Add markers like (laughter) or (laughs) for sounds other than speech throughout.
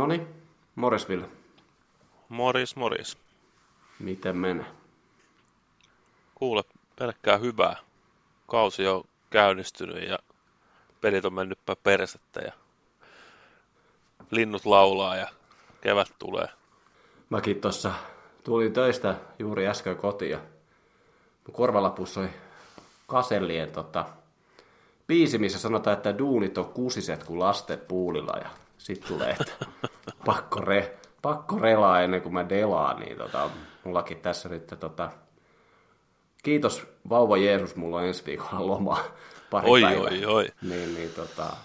Noni, Morrisville. Moris, moris. Miten menee? Kuule, pelkkää hyvää. Kausi on käynnistynyt ja pelit on mennyt persettä ja linnut laulaa ja kevät tulee. Mäkin tuossa tulin töistä juuri äsken kotiin ja mun korvalla pussoi Kasellien tota, biisi, missä sanotaan, että duunit on kusiset kuin lasten puulilla ja sitten tulee, että pakko, re, pakko relaa ennen kuin mä delaan, niin tota, mullakin tässä nyt tota, kiitos vauva Jeesus, mulla on ensi viikolla loma pari Oi, päivää. oi, oi. Niin, niin tota,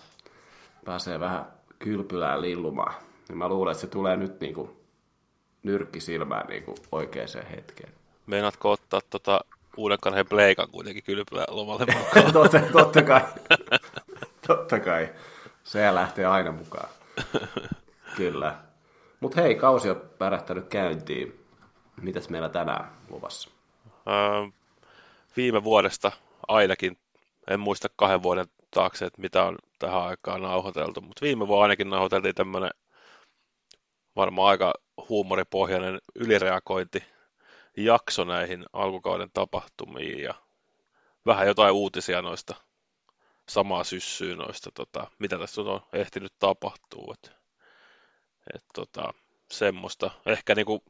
pääsee vähän kylpylään lillumaan. Niin mä luulen, että se tulee nyt niinku nyrkki silmään niinku oikeaan hetkeen. Meinaatko ottaa tota uuden karheen pleikan kuitenkin kylpylän lomalle mukaan? (laughs) totta, totta kai. totta kai. Se lähtee aina mukaan. (laughs) Kyllä. Mutta hei, kausi on pärähtänyt käyntiin. Mitäs meillä tänään luvassa? Öö, viime vuodesta ainakin, en muista kahden vuoden taakse, että mitä on tähän aikaan nauhoiteltu, mutta viime vuonna ainakin nauhoiteltiin tämmöinen varmaan aika huumoripohjainen ylireagointi jakso näihin alkukauden tapahtumiin ja vähän jotain uutisia noista samaa syssyä noista, tota, mitä tässä on ehtinyt tapahtua. Et, et, tota, semmoista. Ehkä niinku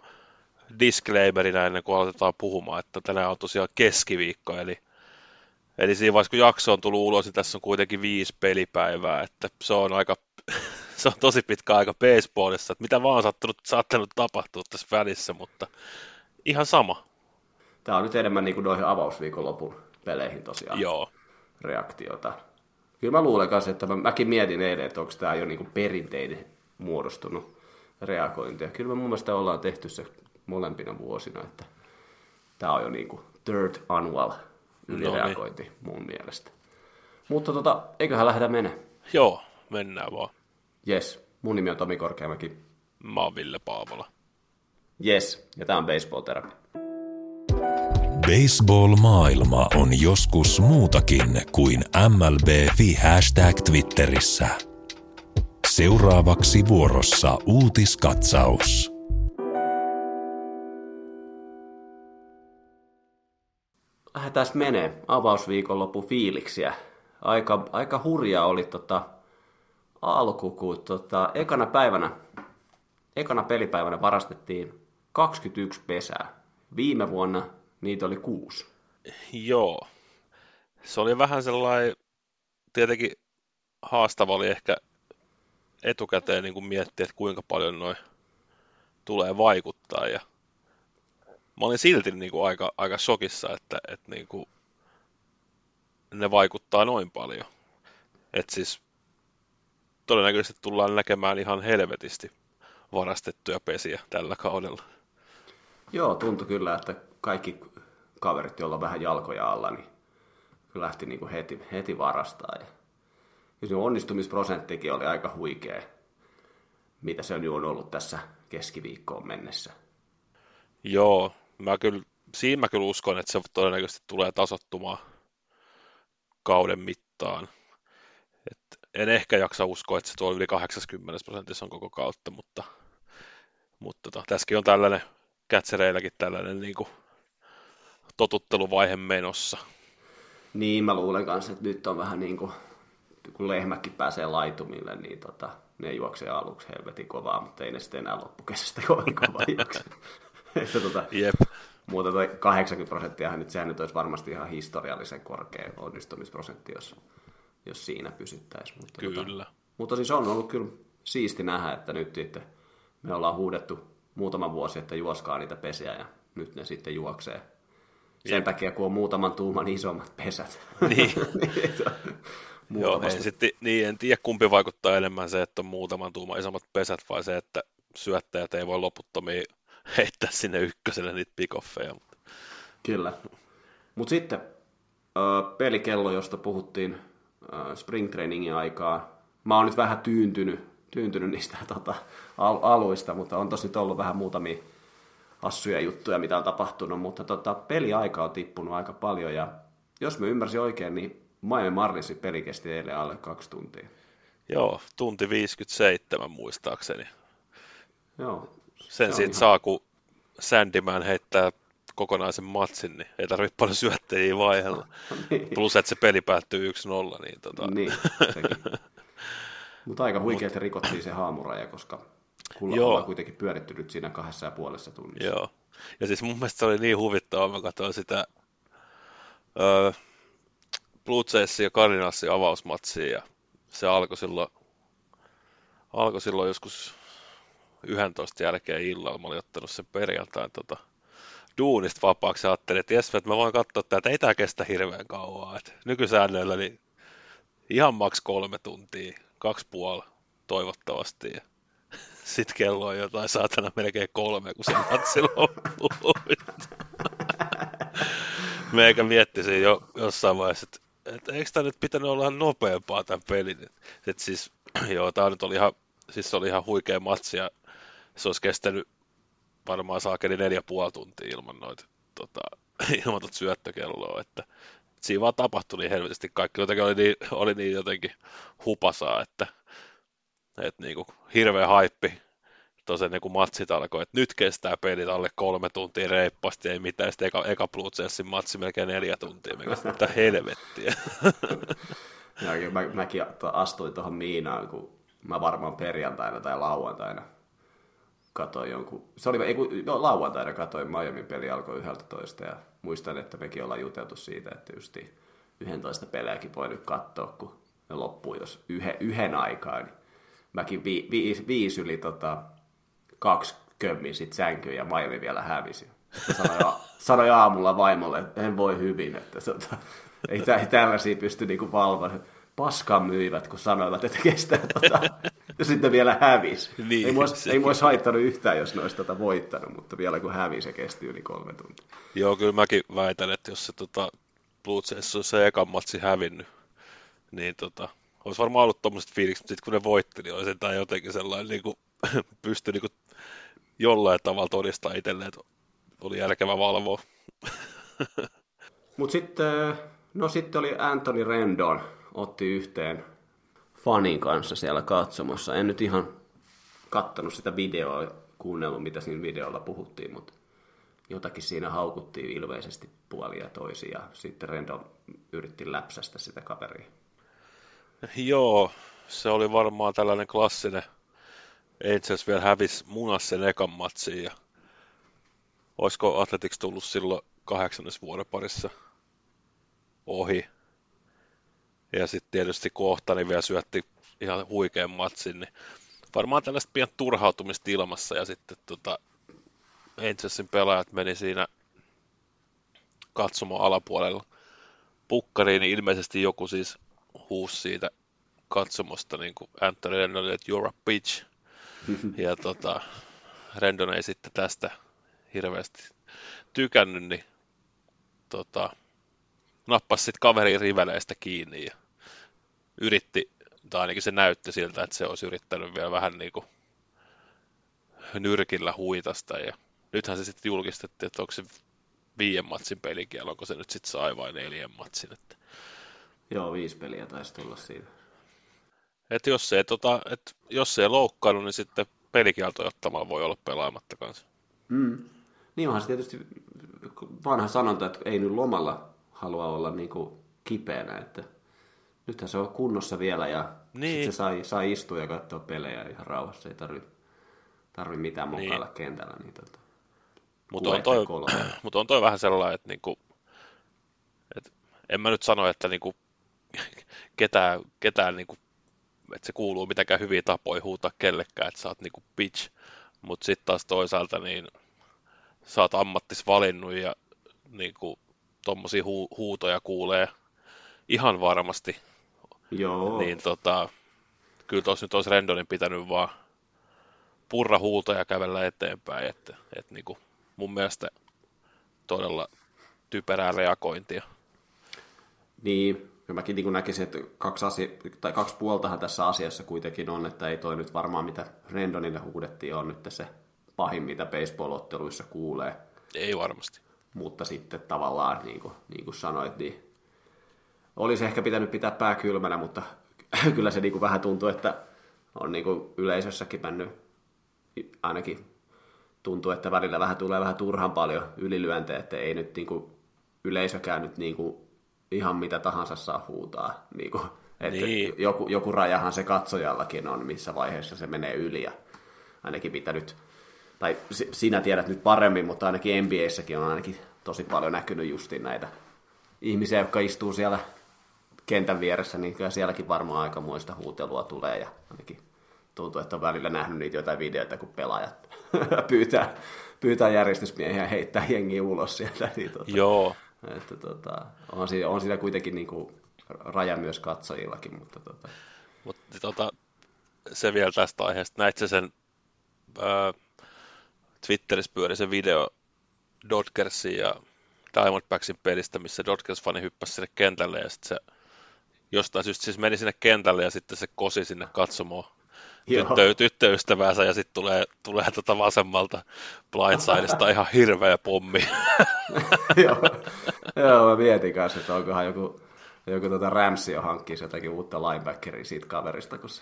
disclaimerina ennen kuin aloitetaan puhumaan, että tänään on tosiaan keskiviikko, eli, eli siinä vaiheessa kun jakso on tullut ulos, niin tässä on kuitenkin viisi pelipäivää, että se on aika (laughs) se on tosi pitkä aika baseballissa, että mitä vaan on saattanut, saattanut tapahtua tässä välissä, mutta ihan sama. Tämä on nyt enemmän niin kuin noihin avausviikonlopun peleihin tosiaan Joo, reaktiota. Kyllä mä luulen kanssa, että mä, mäkin mietin eilen, että onko tämä jo niin perinteinen muodostunut reagointi. Ja kyllä me mun mielestä ollaan tehty se molempina vuosina, että tämä on jo niin third annual ylireagointi mun mielestä. Mutta tota, eiköhän lähdetä mene. joo, mennään vaan. Yes, mun nimi on Tomi Korkeamäki. Mä oon Ville Paavola. Yes, ja tämä on Baseball Therapy. Baseball-maailma on joskus muutakin kuin MLB-fi hashtag Twitterissä. Seuraavaksi vuorossa uutiskatsaus. Lähdetään menee avausviikonloppu fiiliksiä. Aika, aika hurjaa oli tota alku, kun tota, ekana päivänä, ekana pelipäivänä varastettiin 21 pesää. Viime vuonna niitä oli kuusi. Joo. Se oli vähän sellainen, tietenkin haastava oli ehkä etukäteen niin kuin miettiä, että kuinka paljon noin tulee vaikuttaa. Ja mä olin silti niin kuin aika, aika shokissa, että, että niin kuin ne vaikuttaa noin paljon. Että siis todennäköisesti tullaan näkemään ihan helvetisti varastettuja pesiä tällä kaudella. Joo, tuntui kyllä, että kaikki kaverit, joilla on vähän jalkoja alla, niin lähti niin kuin heti, heti varastaa. Ja se onnistumisprosenttikin oli aika huikea, mitä se on jo ollut tässä keskiviikkoon mennessä. Joo, mä kyllä, siinä mä kyllä uskon, että se todennäköisesti tulee tasottumaan kauden mittaan. Et en ehkä jaksa uskoa, että se tuo yli 80 prosentissa on koko kautta, mutta, mutta tota, tässäkin on tällainen kätsereilläkin tällainen niin kuin, totutteluvaihe menossa. Niin, mä luulen kanssa, että nyt on vähän niin kuin, kun lehmäkin pääsee laitumille, niin tota, ne juoksee aluksi helvetin kovaa, mutta ei ne sitten enää loppukesästä (laughs) kovin kovaa juokse. (laughs) että tota, Jep, Mutta toi 80 prosenttia, nyt sehän nyt olisi varmasti ihan historiallisen korkea onnistumisprosentti, jos, jos siinä pysyttäisiin. Mutta, kyllä. Tota, mutta siis on ollut kyllä siisti nähdä, että nyt sitten me ollaan huudettu muutama vuosi, että juoskaa niitä pesiä ja nyt ne sitten juoksee. Sen Jep. takia, kun on muutaman tuuman isommat pesät. Niin. (laughs) Niin, Joo, en, sitten, niin, en tiedä kumpi vaikuttaa enemmän se, että on muutaman tuuman isommat pesät vai se, että syöttäjät ei voi loputtomiin heittää sinne ykköselle niitä pikoffeja. Kyllä. Mutta sitten pelikello, josta puhuttiin äh, spring trainingin aikaa. Mä oon nyt vähän tyyntynyt, tyyntynyt niistä tota, al- aluista, mutta on tosi ollut vähän muutamia hassuja juttuja, mitä on tapahtunut, mutta tota, peliaika on tippunut aika paljon ja jos mä ymmärsin oikein, niin Miami Marlinsin peli kesti eilen alle kaksi tuntia. Joo, tunti 57 muistaakseni. Joo. Sen siitä ihan... saa, kun Sandyman heittää kokonaisen matsin, niin ei tarvitse paljon syöttäjiä vaihella. (laughs) niin. Plus, että se peli päättyy 1-0. Niin, tota... niin (laughs) Mutta aika huikeasti Mut... rikottiin se haamuraja, koska kulla Joo. ollaan kuitenkin pyöritty nyt siinä kahdessa ja puolessa tunnissa. Joo. Ja siis mun mielestä se oli niin huvittavaa, mä katsoin sitä öö, Blue Jaysin ja Cardinalsin avausmatsia ja se alkoi silloin, alkoi silloin joskus 11 jälkeen illalla. Mä olin ottanut sen perjantain tota, duunista vapaaksi ja ajattelin, että jes, että mä voin katsoa tätä, ei tämä kestä hirveän kauan. Et nykysäännöillä niin ihan maks kolme tuntia, kaksi puoli toivottavasti. Ja sitten kello on jotain saatana melkein kolme, kun se matsi loppuu. Meikä miettisi jo jossain vaiheessa, että että eikö tämä nyt pitänyt olla nopeampaa tämän pelin. Et siis, (clears throat) joo, tämä nyt oli ihan, siis oli ihan huikea matsi ja se olisi kestänyt varmaan saakeli neljä puoli tuntia ilman noita tota, (clears throat) ilman syöttökelloa, että, että siinä vaan tapahtui niin helvetisti kaikki, jotenkin oli niin, oli niin jotenkin hupasaa, että, että niin kuin hirveä haippi tosiaan niin kuin matsit alkoi, että nyt kestää pelit alle kolme tuntia reippaasti, ei mitään, sitten eka, eka Blue matsi melkein neljä tuntia, mikä sitten helvettiä. (laughs) ja, mä, mäkin astuin tuohon Miinaan, kun mä varmaan perjantaina tai lauantaina katoin jonkun, se oli, ei, no, lauantaina katoin Miamin peli alkoi 11 ja muistan, että mekin ollaan juteltu siitä, että just 11 pelejäkin voi nyt katsoa, kun ne loppuu jos yhe, yhden aikaa, niin mäkin vi, vi, viisi yli tota, kaksi kömmiä sit sänkyyn ja Miami vielä hävisi. Sanoi, (laughs) sanoi aamulla vaimolle, että en voi hyvin, että tota, ei, ei tällaisia pysty niinku valvomaan. Paskan myivät, kun sanoivat, että kestää tota, (laughs) ja sitten vielä hävisi. (laughs) Niin, ei mua ei olisi haittanut yhtään, jos ne olisi tota voittanut, mutta vielä kun hävisi, se kesti yli kolme tuntia. Joo, kyllä mäkin väitän, että jos se tota, Blue Jays olisi se ekan matsi hävinnyt, niin tota, olisi varmaan ollut tuommoiset fiilikset, mutta sitten kun ne voitti, niin olisi tämä jotenkin sellainen, niin kuin, (laughs) pystyi niin kuin, jollain tavalla todistaa itselleen, että oli järkevä valvoa. (laughs) mutta sitten, no sitten oli Anthony Rendon, otti yhteen fanin kanssa siellä katsomossa. En nyt ihan kattanut sitä videoa, kuunnellut mitä siinä videolla puhuttiin, mutta jotakin siinä haukuttiin ilmeisesti puolia ja toisia. Sitten Rendo yritti läpsästä sitä kaveria. Joo, se oli varmaan tällainen klassinen. Angels vielä hävisi munas sen ekan matsiin ja olisiko Athletics tullut silloin kahdeksannes vuoden parissa ohi. Ja sitten tietysti Kohtani niin vielä syötti ihan huikean matsin, niin varmaan tällaista pian turhautumista ilmassa ja sitten tota, Angelsin pelaajat meni siinä katsomo alapuolella pukkariin, niin ilmeisesti joku siis huusi siitä katsomosta niin kuin Anthony Rendon, että you're a bitch. (laughs) ja tota, Rendon ei sitten tästä hirveästi tykännyt, niin tota, nappasi sitten kaverin riveleistä kiinni ja yritti, tai ainakin se näytti siltä, että se olisi yrittänyt vielä vähän niin kuin nyrkillä huitasta. Ja nythän se sitten julkistettiin, että onko se viien matsin pelikielä, onko se nyt sitten sai vai neljän matsin. Että... Joo, viisi peliä taisi tulla siitä. Et jos se, tota, et jos se ei loukkaannut, niin sitten pelikielto ottamaan voi olla pelaamatta kanssa. Mm. Niin onhan se tietysti vanha sanonta, että ei nyt lomalla halua olla niin kuin kipeänä, että nythän se on kunnossa vielä ja niin. se sai, sai istua ja katsoa pelejä ihan rauhassa, ei tarvi, tarvi mitään mokailla niin. kentällä. Niin tota, mutta on, toi, (clears throat) mut on toi vähän sellainen, että niinku, et en mä nyt sano, että niinku, ketään, ketään niinku, että se kuuluu mitenkään hyviä tapoja huutaa kellekään, että sä oot niinku bitch, mutta sitten taas toisaalta niin sä oot ammattis valinnut ja niinku, tommosia hu- huutoja kuulee ihan varmasti Joo. Niin tota, kyllä tuossa nyt olisi Rendonin pitänyt vaan purra huutoja ja kävellä eteenpäin, että, että niin kuin mun mielestä todella typerää reagointia. Niin, kyllä mäkin niin näkisin, että kaksi, asia, tai kaksi puoltahan tässä asiassa kuitenkin on, että ei toi nyt varmaan mitä Rendonille huudettiin on nyt se pahin, mitä baseball-otteluissa kuulee. Ei varmasti. Mutta sitten tavallaan, niin kuin, niin kuin sanoit, niin olisi ehkä pitänyt pitää pää kylmänä, mutta (laughs) kyllä se niin kuin vähän tuntuu, että on niin kuin yleisössäkin mennyt ainakin tuntuu, että välillä vähän tulee vähän turhan paljon ylilyöntejä, että ei nyt niin kuin yleisökään nyt niin kuin ihan mitä tahansa saa huutaa. Niin kuin, että niin. joku, joku rajahan se katsojallakin on, missä vaiheessa se menee yli ja ainakin mitä nyt, tai sinä tiedät nyt paremmin, mutta ainakin NBAssäkin on ainakin tosi paljon näkynyt justiin näitä ihmisiä, jotka istuu siellä kentän vieressä, niin kyllä sielläkin varmaan aikamoista huutelua tulee ja ainakin tuntuu, että on välillä nähnyt niitä jotain videoita, kun pelaajat (laughs) pyytää, pyytää järjestysmiehiä heittää jengiä ulos sieltä. Niin tota, Joo. Että, tota, on, siinä, on siinä kuitenkin niin kuin raja myös katsojillakin. Mutta, tota. Mut, tota, se vielä tästä aiheesta. Näit sen ää, Twitterissä pyöri se video Dodgersin ja Diamondbacksin pelistä, missä Dodgers-fani hyppäsi sinne kentälle ja sitten se jostain syystä siis meni sinne kentälle ja sitten se kosi sinne katsomoon tyttö, tyttöystäväänsä ja sitten tulee, tulee tuota vasemmalta blindsidesta ihan hirveä pommi. (laughs) joo, joo, mä mietin kanssa, että onkohan joku, joku tuota Ramsey jo hankkisi jotakin uutta linebackeria siitä kaverista, kun se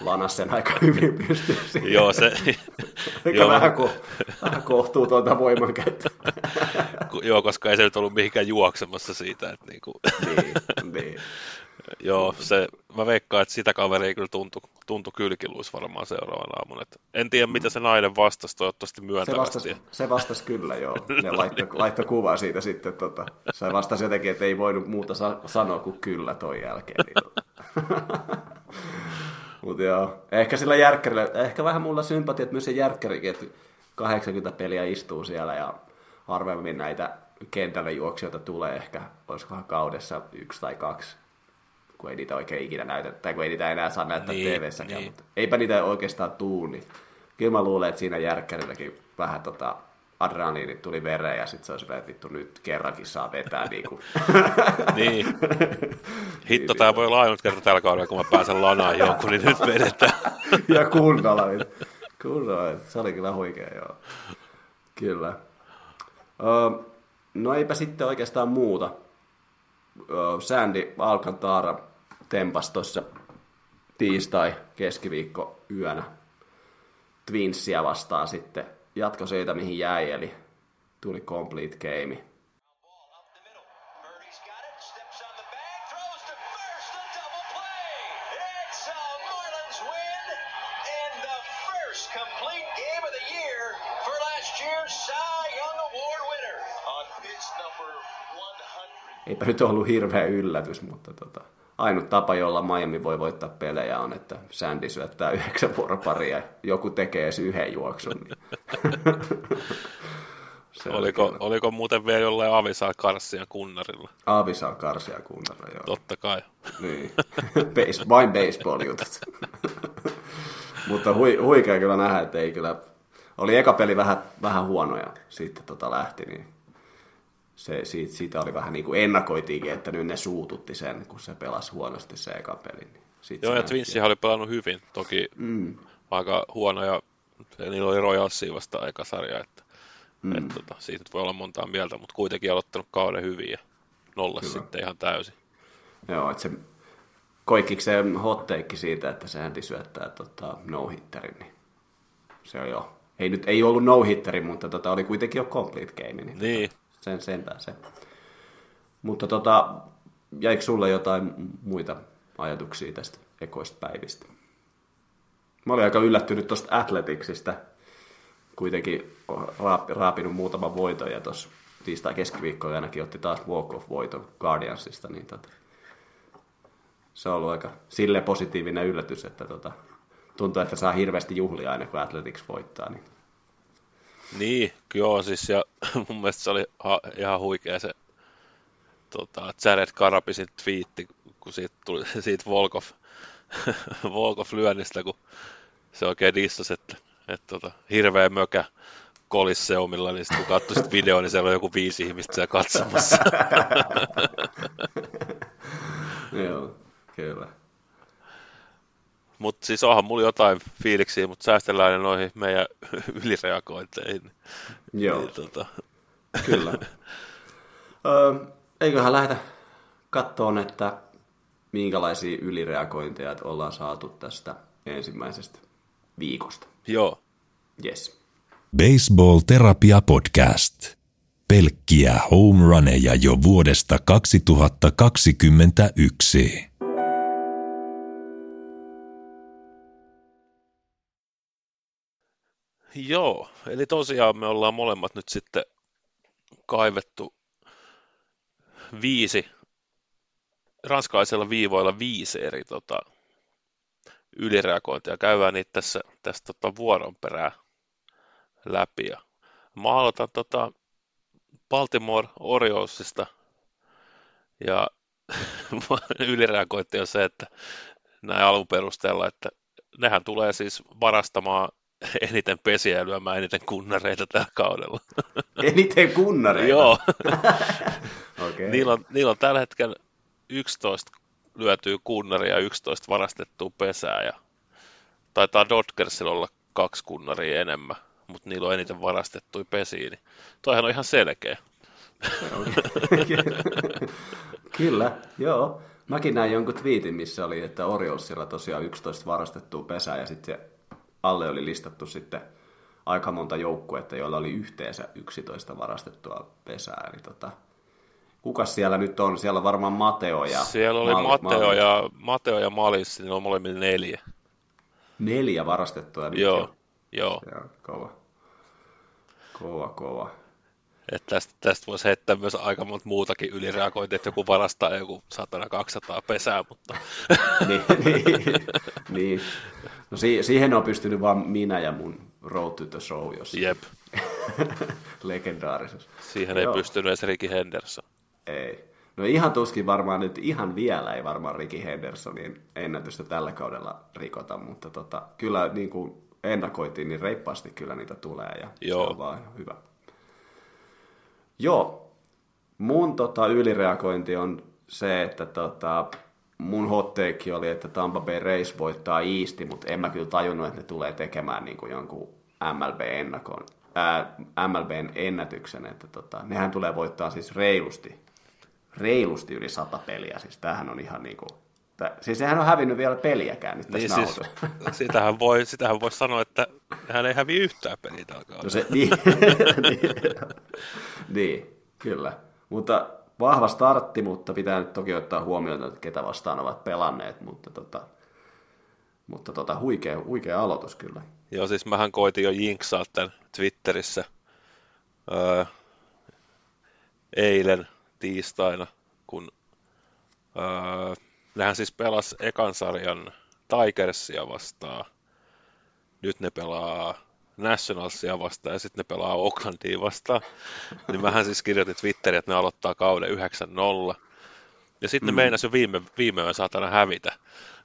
lanas sen aika hyvin pystyy siihen. Joo, se... (laughs) joo. Vähän, ko, vähän kohtuutonta voimankäyttöä. joo, koska ei se nyt ollut mihinkään juoksemassa siitä. Että niinku... niin, niin. Joo, se, mä veikkaan, että sitä kaveria kyllä tuntui, tuntui kylkiluis varmaan seuraavan aamun. Et en tiedä, mitä se nainen vastasi, toivottavasti myöntävästi. Se vastasi, se vastasi kyllä, joo. (laughs) Ne laittoi, laittoi kuvaa siitä sitten. Tota, se vastasi jotenkin, että ei voinut muuta sa- sanoa kuin kyllä toi jälkeen. Niin, tota. (laughs) Mutta joo, ehkä sillä järkkärillä, ehkä vähän mulla sympatia, että myös se järkkärikin, että 80 peliä istuu siellä ja harvemmin näitä kentälle juoksijoita tulee ehkä, olisikohan kaudessa yksi tai kaksi kun ei niitä oikein ikinä näytä, tai kun ei niitä enää saa näyttää niin, TV-säkään, niin. mutta eipä niitä oikeastaan tuu, niin kyllä mä luulen, että siinä järkkärilläkin vähän tota, adrenaliinit tuli vereen ja sitten se olisi että vittu nyt kerrankin saa vetää niin kuin. (laughs) niin. Hitto, tämä voi olla ainut kerta tällä kaudella, kun mä pääsen lanaan jonkun, niin nyt vedetään. (laughs) ja kunnolla. kunnolla. Se oli kyllä huikea, joo. Kyllä. no eipä sitten oikeastaan muuta. Sandy Alcantara tempas tuossa tiistai keskiviikko yönä Twinsia vastaan sitten jatko siitä, mihin jäi, eli tuli complete game. Eipä nyt ollut hirveä yllätys, mutta tota, ainut tapa, jolla Miami voi voittaa pelejä on, että Sandy syöttää yhdeksän vuoroparia ja joku tekee edes yhden juoksun. Niin. (laughs) oliko, oliko muuten vielä jollain Avisaa Karsia kunnarilla? Avisaa Karsia kunnarilla, joo. Totta kai. Niin. (laughs) Base, vain baseball-jutut. (laughs) Mutta hui, huikea kyllä nähdä, että ei kyllä... Oli eka peli vähän, vähän huono ja sitten tota lähti, niin se, siitä, siitä oli vähän niin kuin ennakoitiinkin, että nyt ne suututti sen, kun se pelasi huonosti se eka peli. Niin Joo, ja Twinsihan oli pelannut hyvin, toki mm. aika huono, ja niillä oli Royalsia vasta eka sarja, että mm. et, tota, siitä voi olla montaa mieltä, mutta kuitenkin aloittanut kauden hyvin ja nolla sitten ihan täysin. Joo, että se koikiksi se hotteikki siitä, että se hänti syöttää tota, no-hitterin, niin se on jo, ei nyt ei ollut no-hitteri, mutta tota, oli kuitenkin jo complete game. Niin, niin. Tota, sen sentään se. Mutta tota, jäikö sulle jotain muita ajatuksia tästä ekoista päivistä? Mä olin aika yllättynyt tuosta Athleticsistä. Kuitenkin raapinut muutaman voiton ja tuossa tiistai keskiviikkoja ainakin otti taas walk-off-voiton Guardiansista, niin tota, se on ollut aika sille positiivinen yllätys, että tota, tuntuu, että saa hirveästi juhlia aina kun Athletics voittaa. Niin niin, joo, siis ja (laughs) mun mielestä se oli ha, ihan huikea se tota, Jared Karapisin twiitti, kun siitä tuli (laughs) siitä Volkov, Volkov (laughs) lyönnistä, kun se oikein dissasi, että, että tota, hirveä mökä Kolisseumilla, niin sitten kun katsoi sit videoa, niin siellä on joku viisi ihmistä siellä katsomassa. Joo, kyllä. Mutta siis onhan mulla jotain fiiliksiä, mutta säästellään ne noihin meidän (laughs) ylireagointeihin. Joo, Niin, tota, kyllä. (laughs) Öö, eiköhän lähdetä kattoon, että minkälaisia ylireagointeja ollaan saatu tästä ensimmäisestä viikosta. joo, Yes. Baseball Terapia Podcast. Pelkkiä home runeja jo vuodesta 2021. Joo, eli tosiaan me ollaan molemmat nyt sitten kaivettu viisi, ranskalaisella viivoilla viisi eri tota, ylireagointia. Käydään niitä tässä, tässä tota, vuoron perää läpi. Ja mä aloitan tota, Baltimore Oriolesista ja (laughs) ylireagointi on se, että näin alun perusteella, että nehän tulee siis varastamaan (laughs) eniten pesiä ja lyömään eniten kunnareita tällä kaudella. (laughs) Eniten kunnareita. Joo, (laughs) Okei. niillä on, niillä on tällä hetkellä 11 lyötyä kunnaria ja 11 varastettua pesää ja taitaa Dodgersilla olla kaksi kunnaria enemmän, mutta niillä on eniten varastettuja pesiä, niin toihan on ihan selkeä. Kyllä, joo. Mäkin näin jonkun twiitin, missä oli, että Oriolsilla tosiaan 11 varastettua pesää ja sitten se alle oli listattu sitten aika monta joukkuetta, joilla oli yhteensä 11 varastettua pesää. Eli tota, kukas siellä nyt on? Siellä on varmaan Mateo ja... Siellä oli Mal- Mateo Mal- ja, Mateo ja Malis, niin on molemmilla neljä. Neljä varastettua nyt Joo, jo. joo. Se on kova. Kova, kova. Että tästä, tästä voisi heittää myös aika monta muutakin ylireagointia, että joku varastaa joku 100-200 pesää, mutta (laughs) niin, niin, niin. No si- siihen on pystynyt vain minä ja mun Road to the Show, jos jep, (laughs) legendaarisuus. siihen ei Joo. pystynyt edes Ricky Henderson. Ei. No ihan tuskin varmaan nyt, ihan vielä ei varmaan Ricky Hendersonin ennätystä tällä kaudella rikota, mutta tota, kyllä niin kuin ennakoitiin, niin reippaasti kyllä niitä tulee ja Joo. se on vaan hyvä. Joo, mun tota, ylireagointi on se, että tota, mun hot take oli, että Tampa Bay Rays voittaa Easti, mutta en mä kyllä tajunnut, että ne tulee tekemään niin kuin jonkun MLB-ennakon, ää, MLBn ennätyksen, että tota, nehän tulee voittaa siis reilusti, reilusti yli sata peliä, siis tämähän on ihan niin kuin, tä, siis sehän on hävinnyt vielä peliäkään nyt tässä Niin siis, sitähän, voi, sitähän voi sanoa, että hän ei häviä yhtään peliä. No se, niin, niin, (laughs) niin, kyllä. Mutta vahva startti, mutta pitää nyt toki ottaa huomioon, että ketä vastaan ovat pelanneet, mutta, tota, mutta tota, huikea, huikea aloitus kyllä. Joo, siis mähän koitin jo jinksaa tämän Twitterissä öö, eilen tiistaina, kun öö, nehän siis pelas ekan sarjan Tigersia vastaan. Nyt ne pelaa Nationalsia vastaan ja sitten ne pelaa Oaklandia vastaan. Niin mähän siis kirjoitin Twitteriin, että ne aloittaa kauden 9-0. Ja sitten ne meinasi jo viime, viime yön saatana hävitä,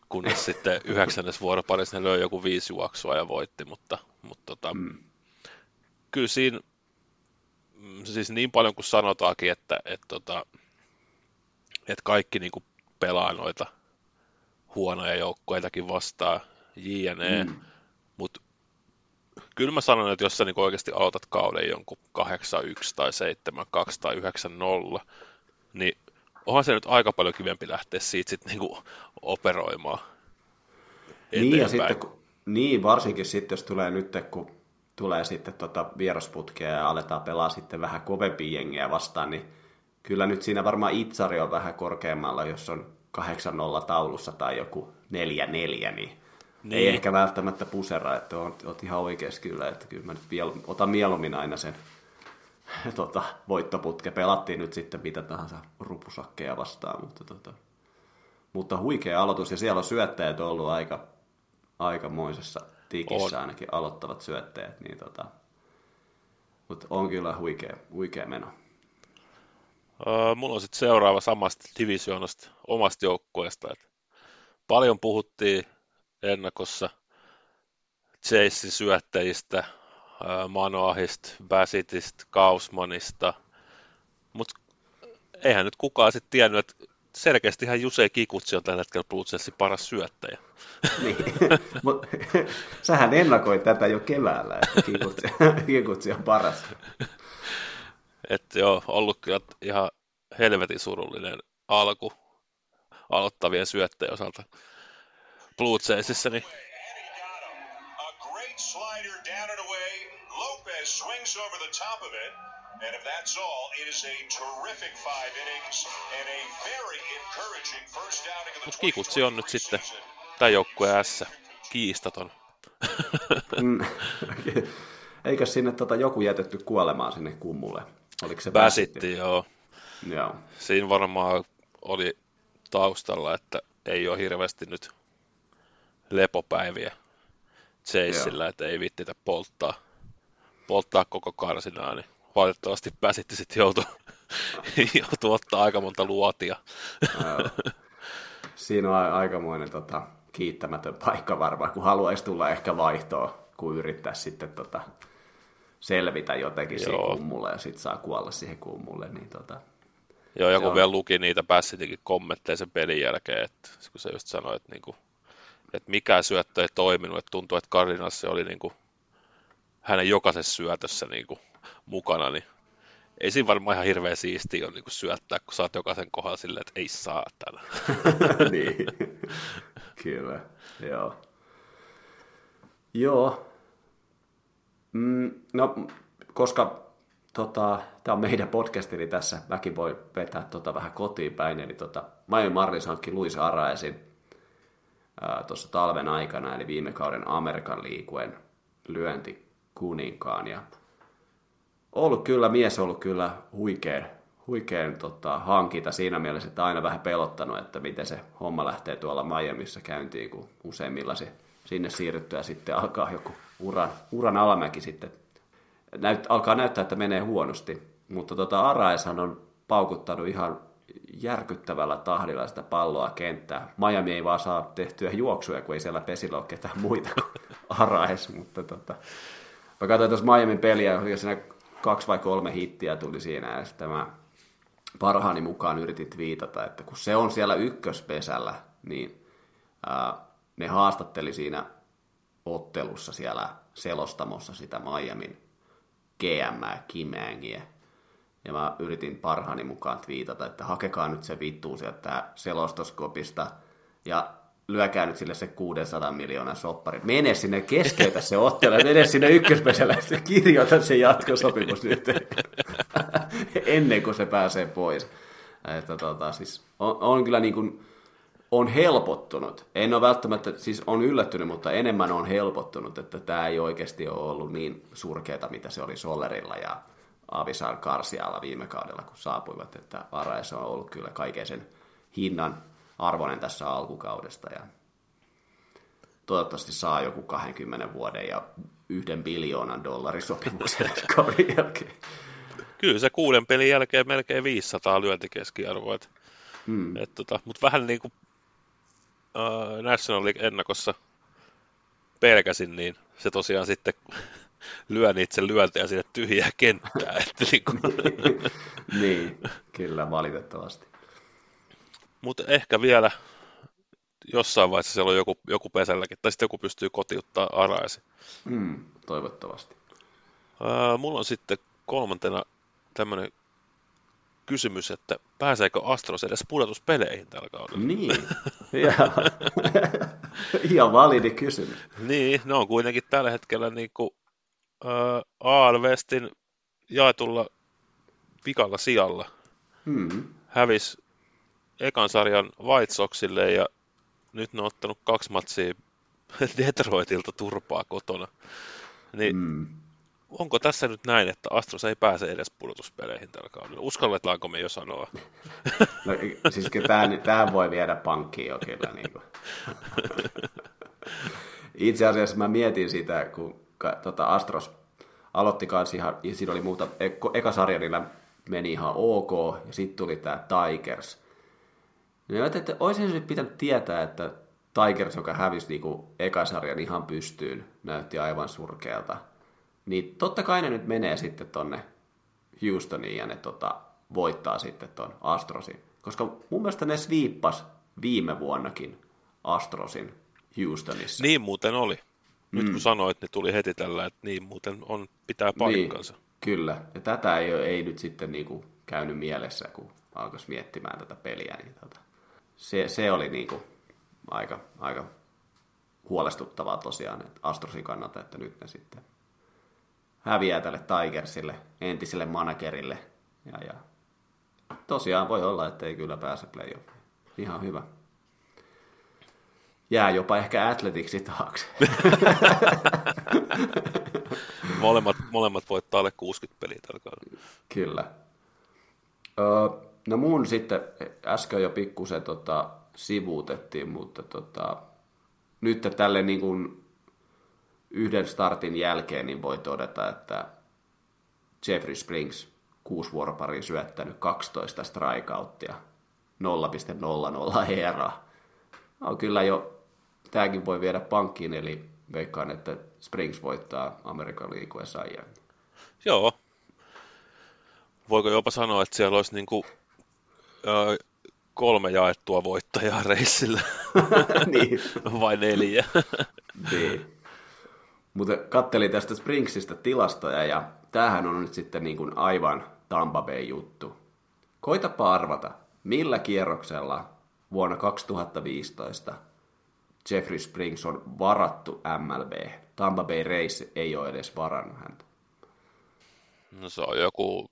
kunnes (laughs) sitten yhdeksännes vuoroparissa ne löi joku viisi juoksua ja voitti, mutta, mutta tota, mm. kyllä siinä, mm, siis niin paljon kuin sanotaankin, että, että, tota, että kaikki niin kuin pelaa noita huonoja joukkoitakin vastaan, JNE, mm. mutta kyllä mä sanon, että jos sä niin oikeasti aloitat kauden jonkun 8-1 tai 7-2 tai 9-0, niin onhan se nyt aika paljon kivempi lähteä siitä sitten niinku operoimaan Niin, ja eteenpäin. sitten, kun, niin, varsinkin sitten, jos tulee nyt, kun tulee sitten tota vierasputkea ja aletaan pelaa sitten vähän kovempia jengiä vastaan, niin kyllä nyt siinä varmaan itsari on vähän korkeammalla, jos on 8-0 taulussa tai joku 4-4, niin, niin. ei ehkä välttämättä pusera, että oot, oot ihan oikeassa kyllä, että kyllä mä nyt viel, otan mieluummin aina sen (laughs) tota, voittoputke. Pelattiin nyt sitten mitä tahansa rupusakkeja vastaan, mutta, tota, mutta huikea aloitus ja siellä on syöttäjät ollut aika, aikamoisessa tikissä On. ainakin aloittavat syöttäjät, niin tota, mutta on kyllä huikea, huikea meno. Uh, mulla on sitten seuraava samasta divisioonasta, omasta joukkueesta. Et paljon puhuttiin ennakossa Chasein syöttäjistä, Manoahista, Bassitista, Kausmanista, mutta eihän nyt kukaan sitten tiennyt, että selkeästihän Juse Kikutsi on tällä hetkellä Blue paras syöttäjä. Niin, (laughs) mutta (laughs) sähän ennakoit tätä jo keväällä, että Kikutsi, (laughs) Kikutsi on paras. Että joo, ollut kyllä ihan helvetin surullinen alku aloittavien syöttäjien osalta Blue Jaysissa, niin swings over the top of it. And if that's all, it is a terrific five innings and a very encouraging first outing of the Mutta Kikutsi on nyt sitten tämä joukkue S kiistaton. Mm. (laughs) Eikö sinne tota joku jätetty kuolemaan sinne kummulle? Oliko se Väsitti, joo. joo. Siinä varmaan oli taustalla, että ei ole hirveästi nyt lepopäiviä Chaseillä, että ei vittitä polttaa, polttaa koko karsinaa, niin valitettavasti Päsitti sitten joutui, (laughs) joutui ottaa aika monta luotia. Siinä on aikamoinen tota, kiittämätön paikka varmaan, kun haluaisi tulla ehkä vaihtoa, kun yrittää sitten tota, selvitä jotenkin siihen kummulle ja sitten saa kuolla siihen kummulle. Niin tota, Joo, joku on... vielä luki niitä Bassitikin kommentteja sen pelin jälkeen, että kun se just sanoi, että, niinku, että mikä syöttö ei toiminut, että tuntuu, että Cardinals oli niinku, hänen jokaisessa syötössä niinku, mukana, niin ei siinä varmaan ihan hirveän siistiä on niin syöttää, kun saat jokaisen kohdalla silleen, että ei saa tänä. (laughs) niin, (laughs) kyllä, joo. Joo. Mm, no, koska tota, tämä on meidän podcasti, niin tässä mäkin voi vetää tota vähän kotiin päin. Eli tota, Miami Marlins hankki Luis Araesin tuossa talven aikana, eli viime kauden Amerikan liikuen lyönti kuninkaan. Ja ollut kyllä, mies ollut kyllä huikein, huikein tota, hankinta siinä mielessä, että aina vähän pelottanut, että miten se homma lähtee tuolla Miamiissa käyntiin, kun useimmilla se sinne siirryttyä sitten alkaa joku uran, uran alamäki sitten. Näyt, alkaa näyttää, että menee huonosti, mutta tota, Araeshan on paukuttanut ihan järkyttävällä tahdilla sitä palloa kenttää. Miami ei vaan saa tehtyä juoksuja, kun ei siellä pesillä ole ketään muita kuin Araes, mutta tota, mä katsoin tuossa Miamin peliä, ja siinä kaksi vai kolme hittiä tuli siinä, ja sitten mä parhaani mukaan yritin viitata, että kun se on siellä ykköspesällä, niin ää, ne haastatteli siinä ottelussa siellä selostamossa sitä Miamin GM Kimängiä. Ja mä yritin parhaani mukaan viitata, että hakekaa nyt se vittu sieltä selostoskopista. Ja lyökää nyt sille se 600 miljoonaa soppari. Mene sinne, keskeytä se ottelu, mene sinne ykköspesällä ja kirjoita se jatkosopimus nyt (laughs) ennen kuin se pääsee pois. Että tota, siis on, on kyllä niin kuin, on helpottunut. En ole välttämättä, siis on yllättynyt, mutta enemmän on helpottunut, että tämä ei oikeasti ole ollut niin surkeata, mitä se oli Solerilla ja Avisar Karsialla viime kaudella, kun saapuivat, että Araes on ollut kyllä kaiken sen hinnan arvoinen tässä alkukaudesta ja toivottavasti saa joku 20 vuoden ja yhden biljoonan dollarin sopimuksen (laughs) kauden jälkeen. Kyllä se kuuden pelin jälkeen melkein 500 lyöntikeskiarvoa. Hmm. tota, Mutta vähän niin kuin uh, National League-ennakossa pelkäsin, niin se tosiaan sitten lyö itse lyöntejä sinne tyhjää kenttää. Että niin, kuin... (laughs) niin, kyllä valitettavasti. Mutta ehkä vielä jossain vaiheessa siellä on joku, joku pesälläkin, tai sitten joku pystyy kotiuttaa araisi. Mm, toivottavasti. Uh, mulla on sitten kolmantena tämmöinen kysymys, että pääseekö Astros edes pudotuspeleihin tällä kaudella? Niin, (laughs) (laughs) ihan validi kysymys. niin, ne on kuitenkin tällä hetkellä niin kuin, Westin jaetulla vikalla sijalla. Hmm. Hävis ekan sarjan White Soxille ja nyt ne on ottanut kaksi matsia (laughs) Detroitilta turpaa kotona. Niin hmm. onko tässä nyt näin, että Astros ei pääse edes pudotuspeleihin tällä kaudella? Uskalletaanko me jo sanoa? No, siis tämä voi viedä pankkiin jo kyllä. Niin kuin. (laughs) Itse asiassa mä mietin sitä, kun tota Astros aloitti kanssa ihan, siinä oli muuta, eka sarja niillä meni ihan ok, ja sitten tuli tämä Tigers. Ja että, että olisin nyt pitänyt tietää, että Tigers, joka hävisi niinku ekasarjan ihan pystyyn, näytti aivan surkealta. Niin totta kai ne nyt menee sitten tonne Houstoniin ja ne tota, voittaa sitten ton Astrosin. Koska mun mielestä ne sviippas viime vuonnakin Astrosin Houstonissa. Niin muuten oli. Nyt mm. kun sanoit, ne tuli heti tällä, että niin muuten on, pitää paikkansa. Niin, kyllä, ja tätä ei, ei nyt sitten niinku käynyt mielessä, kun alkoisi miettimään tätä peliä. Niin tota, se, se oli niinku aika, aika huolestuttavaa tosiaan että Astrosin kannalta, että nyt ne sitten häviää tälle Tigersille, entiselle managerille. Ja, ja tosiaan voi olla, että ei kyllä pääse playoffiin. Ihan hyvä. Jää jopa ehkä Athletiksi taakse. (laughs) molemmat, molemmat voittaa alle 60 peliä tällä Kyllä. Öö, no mun sitten äsken jo pikkusen tota, sivuutettiin, mutta tota, nyt tälle niin kuin yhden startin jälkeen niin voi todeta, että Jeffrey Springs kuusi vuoropari syöttänyt 12 strikeouttia, 0,00 ERA. No, kyllä jo tämäkin voi viedä pankkiin, eli veikkaan, että Springs voittaa Amerikan liikuessa Joo. Voiko jopa sanoa, että siellä olisi niin kuin, äh, kolme jaettua voittajaa reissillä? (laughs) niin. (laughs) Vai neljä? (laughs) niin. Mutta kattelin tästä Springsista tilastoja ja tämähän on nyt sitten niin kuin aivan Tampa Bay juttu. Koitapa arvata, millä kierroksella vuonna 2015 Jeffrey Springs on varattu MLB. Tampa Bay Race ei ole edes varannut häntä. No se on joku,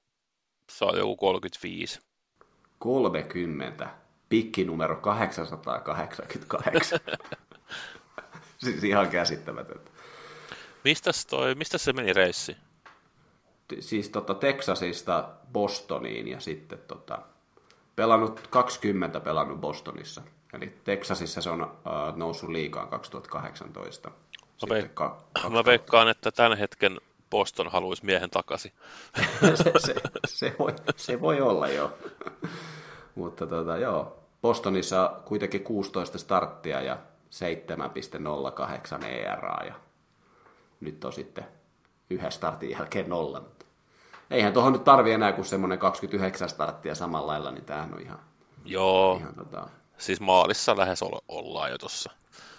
se on joku 35. 30. Pikki numero 888. (laughs) siis ihan käsittämätöntä. Mistäs, toi, mistä se meni reissi? Siis tota Texasista Bostoniin ja sitten tota, pelannut 20 pelannut Bostonissa. Eli Texasissa se on uh, noussut liikaan 2018. Mä, veik- ka- mä veikkaan, että tämän hetken Boston haluaisi miehen takaisin. (laughs) se, se, se, voi, se voi olla jo. (laughs) Mutta tota, joo, Bostonissa kuitenkin 16 starttia ja 7,08 ERA ja nyt on sitten yhden startin jälkeen nolla. Eihän tuohon nyt tarvi enää kuin semmoinen 29 starttia samalla lailla, niin tämähän on ihan... Joo, ihan, tota... siis maalissa lähes ollaan jo tuossa.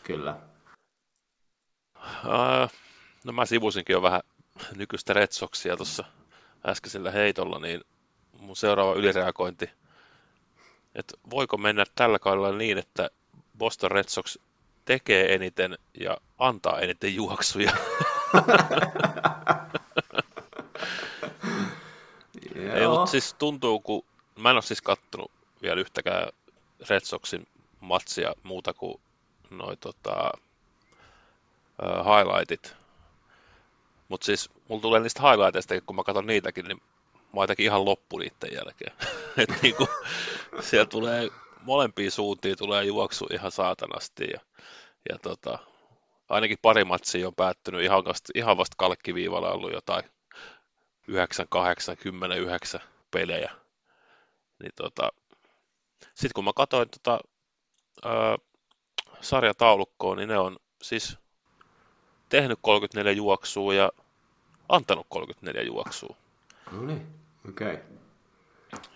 Kyllä. No mä sivusinkin jo vähän nykyistä Red Soxia tuossa äskeisellä heitolla, niin mun seuraava ylireagointi, että voiko mennä tällä kaudella niin, että Boston Red Sox tekee eniten ja antaa eniten juoksuja. (laughs) Ei, mutta siis tuntuu, kun mä en ole siis kattonut vielä yhtäkään Red Soxin matsia muuta kuin noin tota, uh, highlightit. Mutta siis mulla tulee niistä highlighteista, kun mä katson niitäkin, niin mä jotenkin ihan loppu niiden jälkeen. (laughs) Et niinku, siellä tulee molempiin suuntiin tulee juoksu ihan saatanasti ja, ja tota, ainakin pari matsia on päättynyt ihan vasta, ihan vasta kalkkiviivalla ollut jotain 9, 8, 10, 9 pelejä. Niin tota, sitten kun mä katsoin tota, ää, sarjataulukkoa, niin ne on siis tehnyt 34 juoksua ja antanut 34 juoksua. No niin, okei. Okay.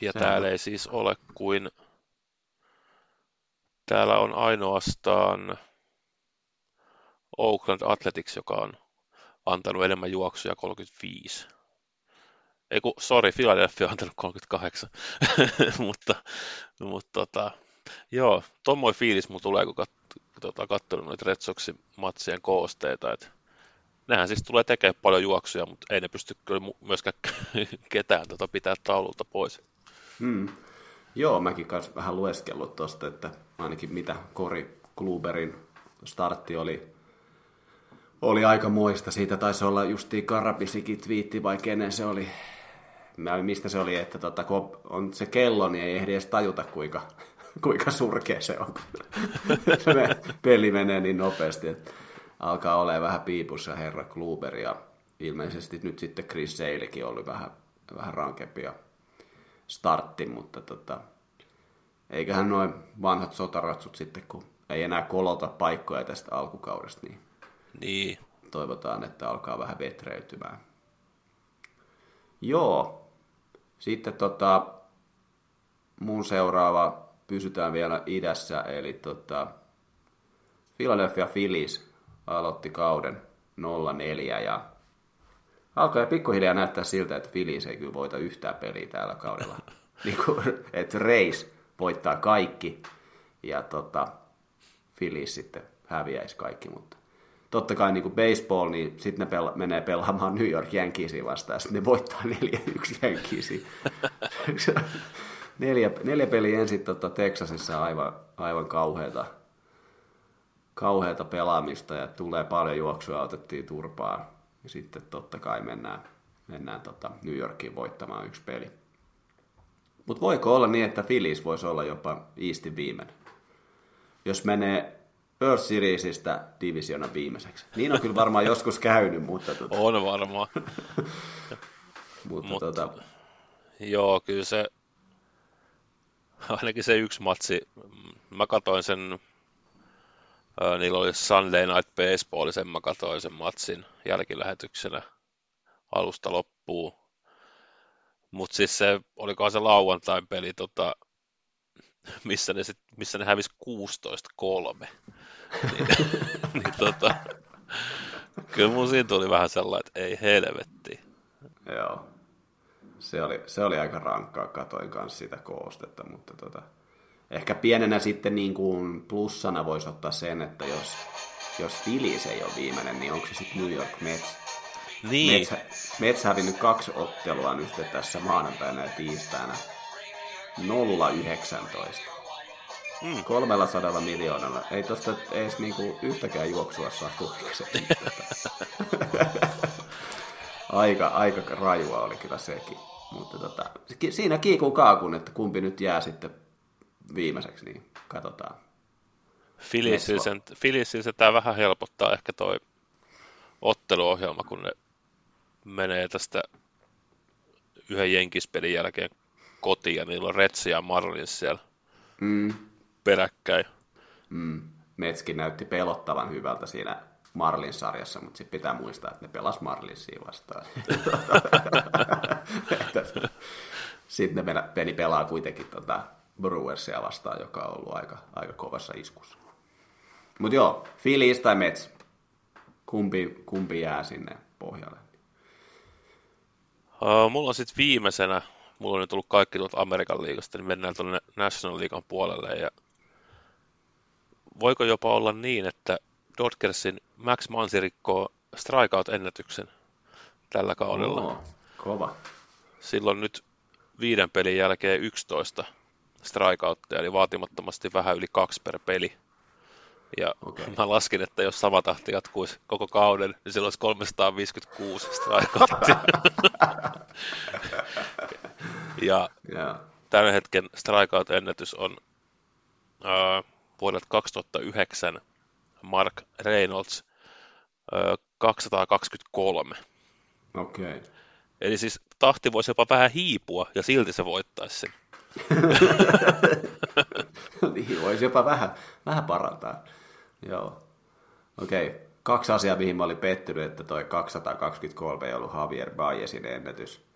Ja Sehän täällä on. ei siis ole kuin, täällä on ainoastaan Oakland Athletics, joka on antanut enemmän juoksuja 35. Ei kun, sorry, Philadelphia on antanut 38. (laughs) mutta, mutta tota, joo, tommoi fiilis mun tulee, kun kat, tota, katsonut noita Red Soxin matsien koosteita, että nehän siis tulee tekemään paljon juoksuja, mutta ei ne pysty kyllä myöskään (laughs) ketään tota pitää taululta pois. Hmm. Joo, mäkin kanssa vähän lueskellut tuosta, että ainakin mitä Kori Kluberin startti oli oli aika moista. Siitä taisi olla justiin Karabisikin twiitti vai kenen se oli. Mä, mistä se oli, että tota, kun on se kello, niin ei ehdi edes tajuta, kuinka, (laughs) kuinka surkea se on. (laughs) se peli menee niin nopeasti, että alkaa olemaan vähän piipussa herra Kluber ja ilmeisesti nyt sitten Chris Salekin oli vähän, vähän rankempi. Ja startti, mutta tota, eiköhän noin vanhat sotaratsut sitten, kun ei enää kolota paikkoja tästä alkukaudesta, niin, Niin, toivotaan, että alkaa vähän vetreytymään. Joo. Sitten tota, mun seuraava, pysytään vielä idässä, eli tota, Philadelphia Phillies aloitti kauden 0-4 ja alkoi pikkuhiljaa näyttää siltä, että Phillies ei kyllä voita yhtään peliä tällä kaudella. (laughs) niin kuin, että Reis voittaa kaikki ja tota, Phillies sitten häviäisi kaikki, mutta totta kai niin kuin baseball, niin sitten ne pela- menee pelaamaan New York Yankeesia vastaan, ja sitten ne voittaa 4-1 Yankeesia. neljä, neljä peliä ensin tota, Texasissa aivan, aivan kauheata, kauheata pelaamista, ja tulee paljon juoksua, otettiin turpaa, ja sitten totta kai mennään, mennään tota New Yorkiin voittamaan yksi peli. Mutta voiko olla niin, että Phillies voisi olla jopa Eastin viimeinen? Jos menee Earth Seriesistä divisiona viimeiseksi. Niin on kyllä varmaan joskus käynyt, mutta, tota, on varmaan. (laughs) mutta, Mutta- tota, Joo, kyllä se, ainakin se yksi matsi, mä katoin sen, niillä oli Sunday Night Baseball, sen mä katoin sen matsin jälkilähetyksenä alusta loppuun. Mutta siis se, olikohan se lauantain peli, tota, missä ne, sit, missä ne hävisi 16-3. niin, (laughs) niin tota, kyllä mun siinä tuli vähän sellainen, että ei helvetti. joo. Se oli, se oli aika rankkaa, katoin kanssa sitä koostetta, mutta tota, ehkä pienenä sitten niin kuin plussana voisi ottaa sen, että jos, jos Phillies ei ole viimeinen, niin onko se sitten New York Mets? Niin, Mets, Mets hävinnyt kaksi ottelua nyt tässä maanantaina ja tiistaina. 0-19. Mm. 300 miljoonalla. Ei tosta edes niinku yhtäkään juoksua saa aikaisemmin. (laughs) aika, aika rajua oli kyllä sekin. Mutta tota, siinä kiikuu kaakun, että kumpi nyt jää sitten viimeiseksi, niin katsotaan. Philliesillä se tää vähän helpottaa ehkä toi otteluohjelma, kun ne menee tästä yhden jenkispelin jälkeen kotiin ja niillä on Retsi ja Marlins siellä Mm, peräkkäin. mm. Metskin näytti pelottavan hyvältä siinä Marlins-sarjassa, mutta sitten pitää muistaa, että ne pelas Marlinsia vastaan. (laughs) sitten ne meni pelaa kuitenkin tota Brewersia vastaan, joka on ollut aika, aika kovassa iskussa. Mutta joo, Phillies tai Mets, kumpi, kumpi jää sinne pohjalle? Uh, mulla on sitten viimeisenä, mulla on nyt tullut kaikki tuolta Amerikan liigasta, niin mennään tuonne National Leaguean puolelle. Ja voiko jopa olla niin, että Dodgersin Max Mansi rikkoo strikeout-ennätyksen tällä kaudella? Oo, kova. Silloin nyt viiden pelin jälkeen 11 strikeoutteja, eli vaatimattomasti vähän yli kaksi per peli. Ja Okei. mä laskin, että jos sama tahti jatkuisi koko kauden, niin silloin olisi 356 strikeouttia. (laughs) ja Joo. tämän hetken strikeout-ennätys on äh, vuodelta 2009 Mark Reynolds äh, 223. Okei. Okay. Eli siis tahti voisi jopa vähän hiipua ja silti se voittaisi sen. (laughs) niin, voisi jopa vähän, vähän parantaa. Joo. Okei. Okay. Kaksi asiaa, mihin mä olin pettynyt, että toi 223 ei ollut Javier Baezin ennätys.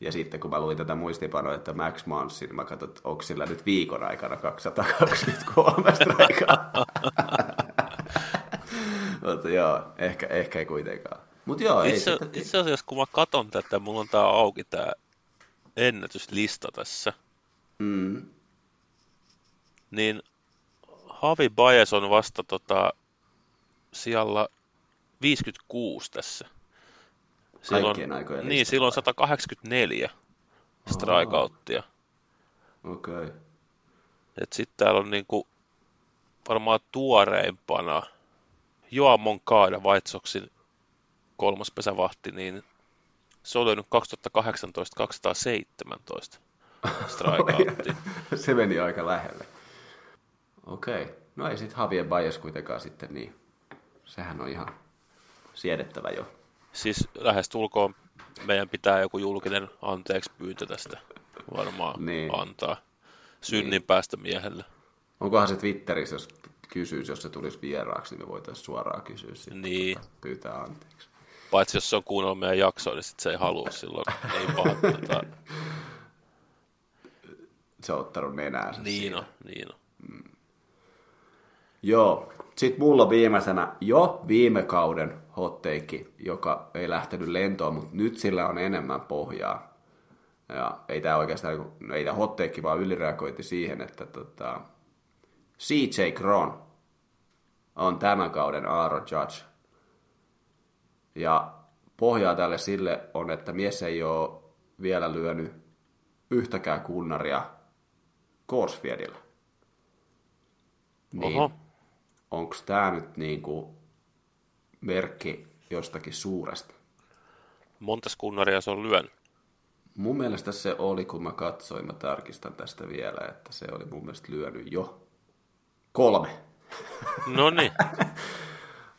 Ja sitten kun mä luin tätä muistipanoa, että Max Mansin, niin mä katsoin, että onko sillä nyt viikon aikana 223 straikaa. Mutta joo, ehkä, ehkä ei kuitenkaan. Mutta joo, ei Itse, sitten... itse asiassa kun mä katon tätä, mulla on tää auki tää ennätyslista tässä, Mm, niin Javi Baez on vasta tota, siellä 56 tässä. Silloin, Kaikkien aikojen niin, listalla silloin vai? 184 strikeouttia. Okei. Okay. Et sitten täällä on niinku varmaan tuoreimpana Joa Moncada White Soxin kolmas pesävahti, niin se oli nyt 2018 217 strikeouttia. Se meni aika lähelle. Okei. Okay. No ei sitten Javier Baez kuitenkaan sitten niin. Sehän on ihan siedettävä jo. Siis lähes tulkoon meidän pitää joku julkinen anteeksi pyyntö tästä varmaan Niin. antaa synnin päästä miehelle. Onkohan se Twitterissä, jos kysyisi, jos se tulisi vieraaksi, niin me voitaisiin suoraan kysyä sitten. Niin. Tota, pyytää anteeksi. Paitsi jos se on kuunnellut meidän jaksoa, niin sit se ei halua silloin niin pahat. Tota, Se on ottanut nenäänsä niin on, niin on. Joo. Sitten mulla viimeisenä jo viime kauden hotteikki, joka ei lähtenyt lentoon, mutta nyt sillä on enemmän pohjaa. Ja ei tämä oikeastaan, no ei tämä hotteikki, vaan ylireagointi siihen, että tota, CJ Cron on tämän kauden Aaron Judge. Ja pohjaa tälle sille on, että mies ei ole vielä lyönyt yhtäkään kunnaria Korsfiedillä. Niin onko tämä nyt niinku merkki jostakin suuresta? montas kunnaria se on lyönyt? Mun mielestä se oli, kun mä katsoin, mä tarkistan tästä vielä, että se oli mun mielestä lyönyt jo kolme. (laughs) No niin,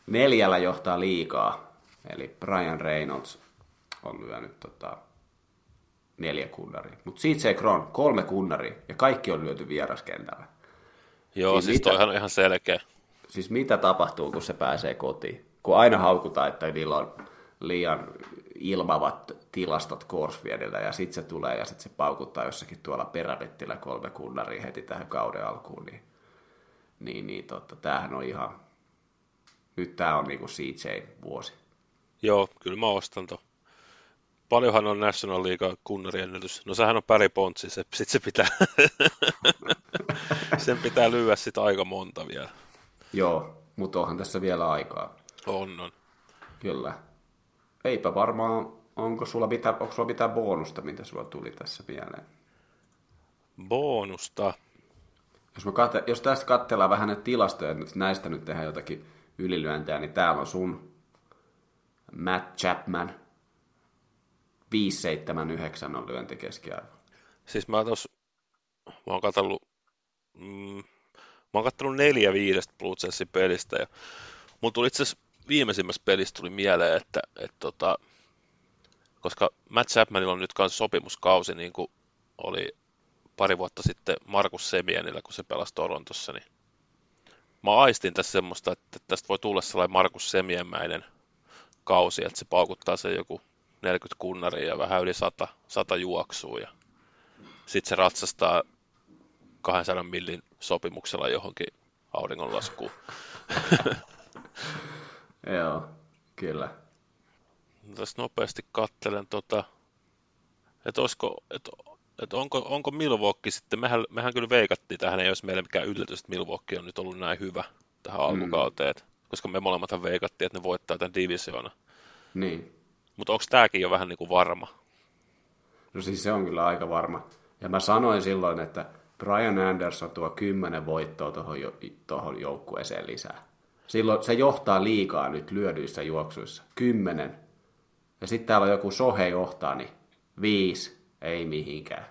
Neljällä johtaa liikaa, eli Brian Reynolds on lyönyt tota, neljä kunnaria. Mutta CJ Kron, kolme kunnaria, ja kaikki on lyöty vieraskentällä. joo, Niin siis mitä? toihan on ihan selkeä. Siis mitä tapahtuu, kun se pääsee kotiin? Kun aina haukutaan, että niillä on liian ilmavat tilastot Korsfiedillä ja sitten se tulee ja sitten se paukuttaa jossakin tuolla perävettillä kolme kunnaria heti tähän kauden alkuun, niin, niin, niin totta, tämähän on ihan, nyt tämä on niinku CJ-vuosi. Joo, kyllä mä ostan to. Paljonhan on National League kunnariennätys. No sehän on Barry Pontsi, se, sit se pitää, (laughs) sen pitää lyödä sit aika monta vielä. Joo, mutta onhan tässä vielä aikaa, On, on. kyllä. Eipä varmaan, onko sulla mitään, onko sulla mitään bonusta, mitä sulla tuli tässä mieleen? Bonusta. Jos, mä kate, jos tästä katsellaan vähän näitä tilastoja, että näistä nyt tehdään jotakin ylilyöntejä, niin täällä on sun Matt Chapman 579 on lyönti keskiarvo. Siis mä tos, mä oon katsellut, mm, mä oon katsellut neljä viidestä Blue pelistä ja mulla tuli itse asiassa viimeisimmässä pelissä tuli mieleen, että, että tota, koska Matt Chapmanilla on nyt kanssa sopimuskausi, niin kuin oli pari vuotta sitten Markus Semienillä, kun se pelasi Torontossa, niin mä aistin tässä semmoista, että tästä voi tulla sellainen Markus Semienmäinen kausi, että se paukuttaa sen joku 40 kunnaria ja vähän yli 100, 100 juoksua ja sitten se ratsastaa 200 millin sopimuksella johonkin auringonlaskuun. (laughs) Joo, kyllä. Tässä nopeasti kattelen, tota, että olisiko, että että onko, onko Milwaukee sitten, mehän, mehän kyllä veikattiin, tähän ei olisi meille mikään yllätys, että Milwaukee on nyt ollut näin hyvä tähän alkukauteen, mm. koska me molemmat veikattiin, että ne voittaa tämän divisioona. Niin. Mutta onko tämäkin jo vähän niin kuin varma? No siis se on kyllä aika varma. Ja mä sanoin silloin, että Brian Anderson tuo 10 voittoa tuohon jo, tohon joukkueeseen lisää. Silloin se johtaa liikaa nyt lyödyissä juoksuissa. Kymmenen. Ja sitten täällä on joku Sohei johtaa, niin viisi. Ei mihinkään.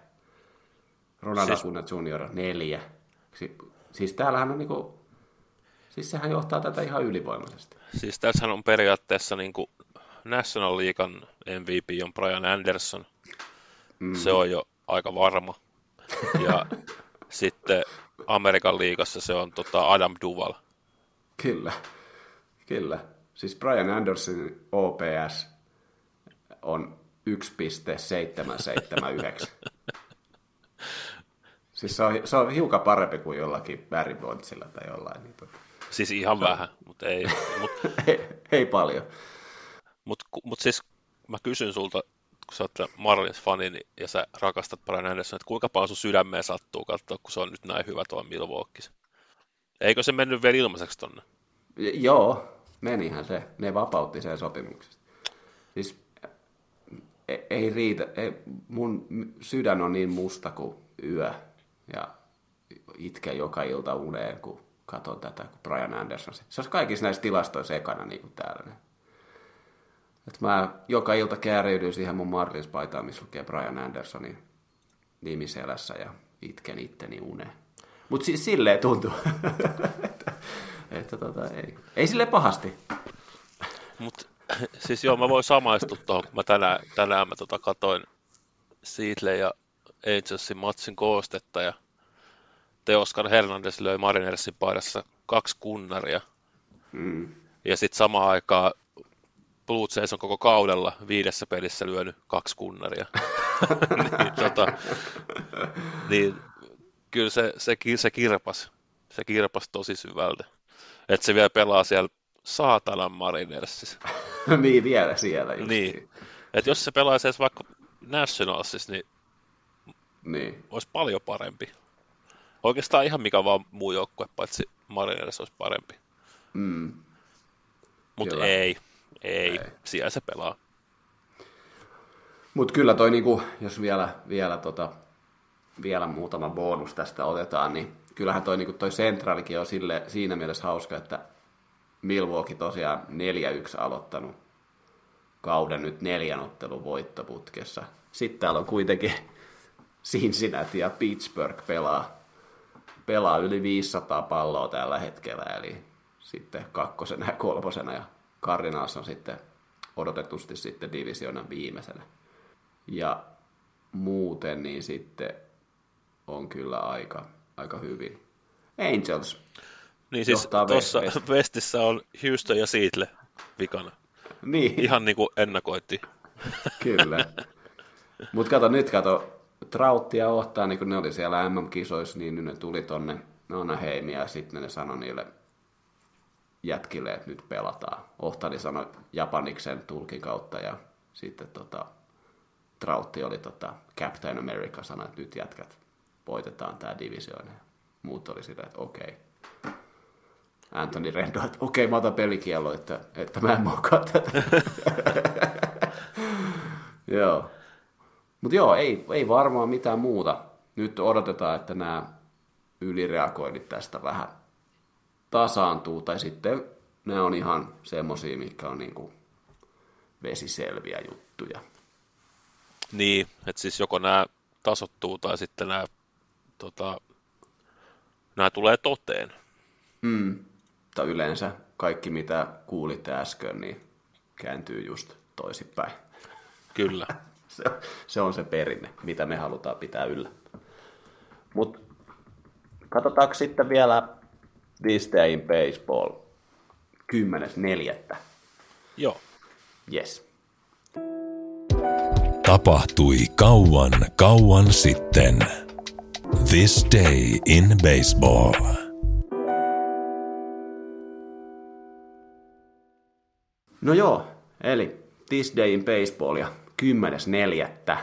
Ronald Siis- Acuna Junior neljä. Si- siis täällähän on niinku... Siis sehän johtaa tätä ihan ylivoimaisesti. Siis tässähän on periaatteessa niin kuin National Leaguean MVP on Brian Anderson. Mm. Se on jo aika varma. Ja (laughs) sitten Amerikan liigassa se on tota Adam Duval. Kyllä, kyllä. Siis Brian Andersonin OPS on 1,779. siis se on, se on hiukan parempi kuin jollakin Barry Bondsilla tai jollain. Niin tota. Siis ihan vähän, mutta ei. Mut, (laughs) ei, ei paljon. mut, mut siis mä kysyn sulta, kun sä oot Marlins-fani niin- ja sä rakastat Brian Anderson, että kuinka paljon sun sydämeen sattuu katsoa, kun se on nyt näin hyvä tuo Milwaukeeissa? Eikö se mennyt vielä ilmaiseksi tonne? Joo, menihän se. Ne vapautti sen sopimuksesta. Siis ei, ei riitä. Ei, mun sydän on niin musta kuin yö. Ja itken joka ilta uneen, kun katson tätä, kun Brian Anderson. Se olisi kaikissa näissä tilastoissa ekana niin kuin täällä. Et mä joka ilta kääriydyn siihen mun Marlins-paitaan, missä lukee Brian Andersonin nimi selässä ja itken itteni uneen. Mutta siis silleen tuntuu, (laughs) että, että tota, ei, ei sille pahasti. Mut siis joo, mä voin samaistua tuohon, kun mä tänään, tänään mä tota katoin Seatle ja Angelsin matsin koostetta ja Teoscar Hernandez löi Marinersin paidassa kaksi kunnaria. Mm. Ja sitten samaan aikaan Blue Jays on koko kaudella viidessä pelissä lyönyt kaksi kunnaria. (laughs) niin, tota, niin, kyllä se, se, se kirpas. Se kirpas tosi syvältä. Että se vielä pelaa siellä saatanan Marinersissa. (laughs) niin, vielä siellä just. Niin. Että jos se pelaisi edes vaikka Nationalsissa, niin, niin olisi paljon parempi. Oikeastaan ihan mikä vaan muu joukkue, paitsi Mariners olisi parempi. Mm. Mutta ei, ei, ei, siellä se pelaa. Mutta kyllä toi, niinku, jos vielä, vielä, tota, vielä muutama bonus tästä otetaan, niin kyllähän toi, niinku, toi Centralikin on sille, siinä mielessä hauska, että Milwaukee tosiaan 4-1 aloittanut kauden nyt neljän ottelun voittoputkessa. Sitten täällä on kuitenkin (laughs) Cincinnati ja Pittsburgh pelaa, pelaa yli 500 palloa tällä hetkellä, eli sitten kakkosena ja kolmosena, ja Cardinals on sitten odotetusti sitten divisioonan viimeisenä. Ja muuten niin sitten on kyllä aika, aika hyvin. Angels Niin siis tuossa Westissä on Houston ja Seattle vikana. Niin. Ihan niin kuin ennakoitiin. (laughs) Kyllä. Mutta kato nyt, kato, Trauttia ottaa, niin kun ne oli siellä MM-kisoissa, niin ne tuli tonne Anaheimia ja sitten ne sanoi niille jätkille, että nyt pelataan. Ohtani sanoi japaniksen tulkin kautta ja sitten tota, Trautti oli tota, Captain America sanoi, että nyt jätkät voitetaan tämä divisioon. Muut oli sitä, että okei. Okay. Anthony Rendo, että okei, okay, mä otan pelikiello, että, että mä en mokaa tätä. (laughs) joo. Mutta joo, ei, ei varmaan mitään muuta. Nyt odotetaan, että nämä ylireagoinnit tästä vähän tasaantuu, tai sitten ne on ihan semmosia, mitkä on niinku vesiselviä juttuja. Niin, että siis joko nämä tasottuu tai sitten nämä, tota, nämä tulee toteen. Mm. Tai yleensä kaikki, mitä kuulitte äsken, niin kääntyy just toisinpäin. Kyllä. (laughs) se, se on se perinne, mitä me halutaan pitää yllä. Mutta katsotaanko sitten vielä This Day in Baseball 10.4. Joo. Yes. Tapahtui kauan, kauan sitten. This Day in Baseball. No joo, eli This Day in Baseball ja 10.4.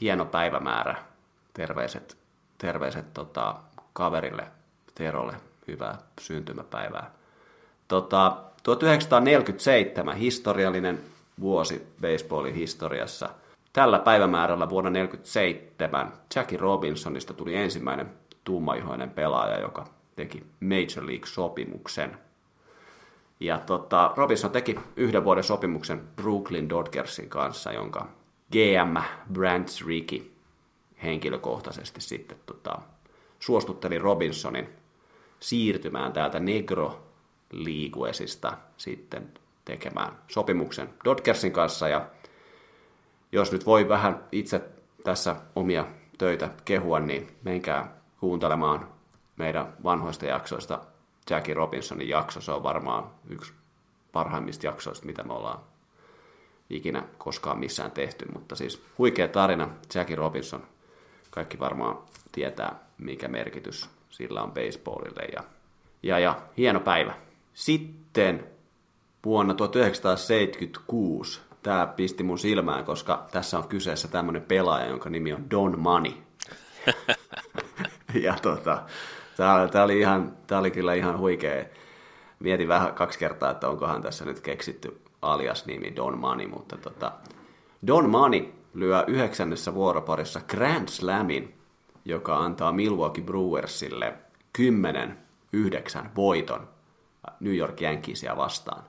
Hieno päivämäärä. Terveiset, terveiset tota, kaverille Terolle. Hyvää syntymäpäivää. Tota, 1947 historiallinen vuosi baseballin historiassa. Tällä päivämäärällä vuonna 1947 Jackie Robinsonista tuli ensimmäinen tummaihoinen pelaaja, joka teki Major League-sopimuksen. Ja tota, Robinson teki yhden vuoden sopimuksen Brooklyn Dodgersin kanssa, jonka GM Brands Ricky henkilökohtaisesti sitten tota, suostutteli Robinsonin siirtymään täältä Negro Leaguesista sitten tekemään sopimuksen Dodgersin kanssa. Ja jos nyt voi vähän itse tässä omia töitä kehua, niin menkää kuuntelemaan meidän vanhoista jaksoista Jackie Robinsonin jakso. Se on varmaan yksi parhaimmista jaksoista, mitä me ollaan ikinä koskaan missään tehty, mutta siis huikea tarina, Jackie Robinson. Kaikki varmaan tietää, mikä merkitys sillä on baseballille ja, ja, ja hieno päivä. Sitten vuonna 1976 tämä pisti mun silmään, koska tässä on kyseessä tämmöinen pelaaja, jonka nimi on Don Money. (laughs) ja tota, Tämä, tämä, oli ihan, tämä oli kyllä ihan huikea. Mietin vähän kaksi kertaa, että onkohan tässä nyt keksitty alias-nimi Don Money, mutta tota, Don Money lyö yhdeksännessä vuoroparissa Grand Slamin, joka antaa Milwaukee Brewersille 10-9 voiton New York Yankeesia vastaan.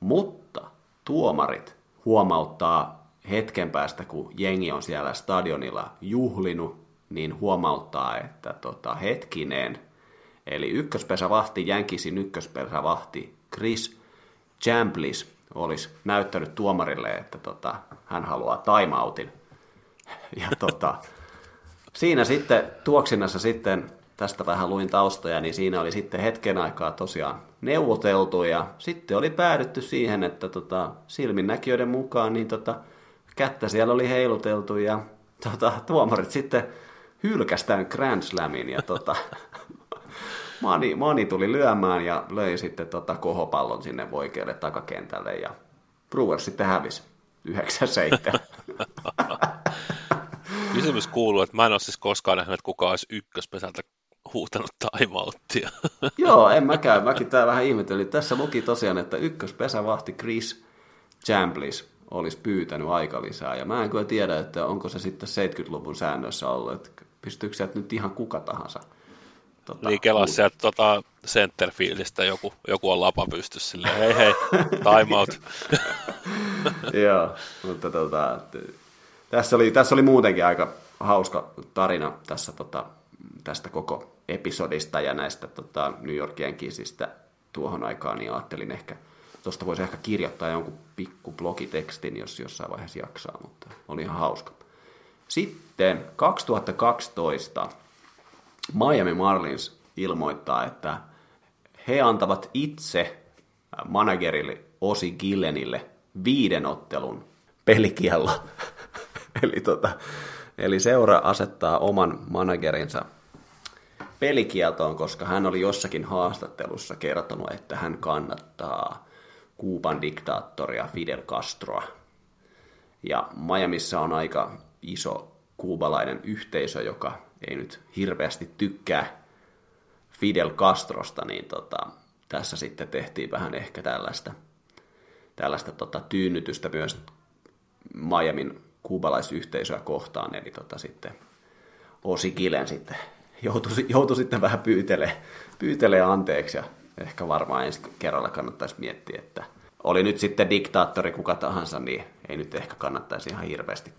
Mutta tuomarit huomauttaa hetken päästä, kun jengi on siellä stadionilla juhlinut niin huomauttaa, että tota, hetkinen, eli ykköspesävahti, Jänkisin ykköspesävahti Chris Champlis olisi näyttänyt tuomarille, että tota, hän haluaa timeoutin. Ja tota, siinä sitten tuoksinnassa sitten, tästä vähän luin taustoja, niin siinä oli sitten hetken aikaa tosiaan neuvoteltu ja sitten oli päädytty siihen, että tota, silminnäkijöiden mukaan niin tota, kättä siellä oli heiluteltu ja tota, tuomarit sitten hylkästään Grand Slamin ja tota, (laughs) Mani, Mani tuli lyömään ja löi sitten tota kohopallon sinne voikealle takakentälle ja Brewers sitten hävisi 9-7. (laughs) Kysymys kuuluu, että mä en ole siis koskaan nähnyt, että kukaan olisi ykköspesältä huutanut timeouttia. (laughs) Joo, en mäkään. Mäkin tää vähän ihmetelin. Tässä luki tosiaan, että ykköspesävahti Chris Chamblis olisi pyytänyt aikalisää. Ja mä en kyllä tiedä, että onko se sitten 70-luvun säännössä ollut, että pystyykö sieltä nyt ihan kuka tahansa. Tota, niin kelas sieltä tota, centerfieldistä joku, joku on lapa pystyssä silleen, hei hei, time out. (laughs) Joo, mutta tota, tässä, oli, tässä oli muutenkin aika hauska tarina tässä, tota, tästä koko episodista ja näistä tota, New York Yankeesistä tuohon aikaan, niin ajattelin ehkä, tuosta voisi ehkä kirjoittaa jonkun pikku blogitekstin, jos jossain vaiheessa jaksaa, mutta oli ihan hauska. Sitten 2012 Miami Marlins ilmoittaa, että he antavat itse managerille Osi Gillenille viiden ottelun pelikiello. (laughs) eli, tota, eli seura asettaa oman managerinsa pelikieltoon, koska hän oli jossakin haastattelussa kertonut, että hän kannattaa Kuuban diktaattoria Fidel Castroa. Ja Miamiissa on aika iso kuubalainen yhteisö, joka ei nyt hirveästi tykkää Fidel Castrosta, niin tota, tässä sitten tehtiin vähän ehkä tällaista, tällaista tota, tyynnytystä myös Miamin kuubalaisyhteisöä kohtaan, eli tota, sitten Osi Kilen sitten joutui, joutui sitten vähän pyytelee, pyytelee anteeksi ja ehkä varmaan ensi kerralla kannattaisi miettiä, että oli nyt sitten diktaattori kuka tahansa, niin ei nyt ehkä kannattaisi ihan hirveästi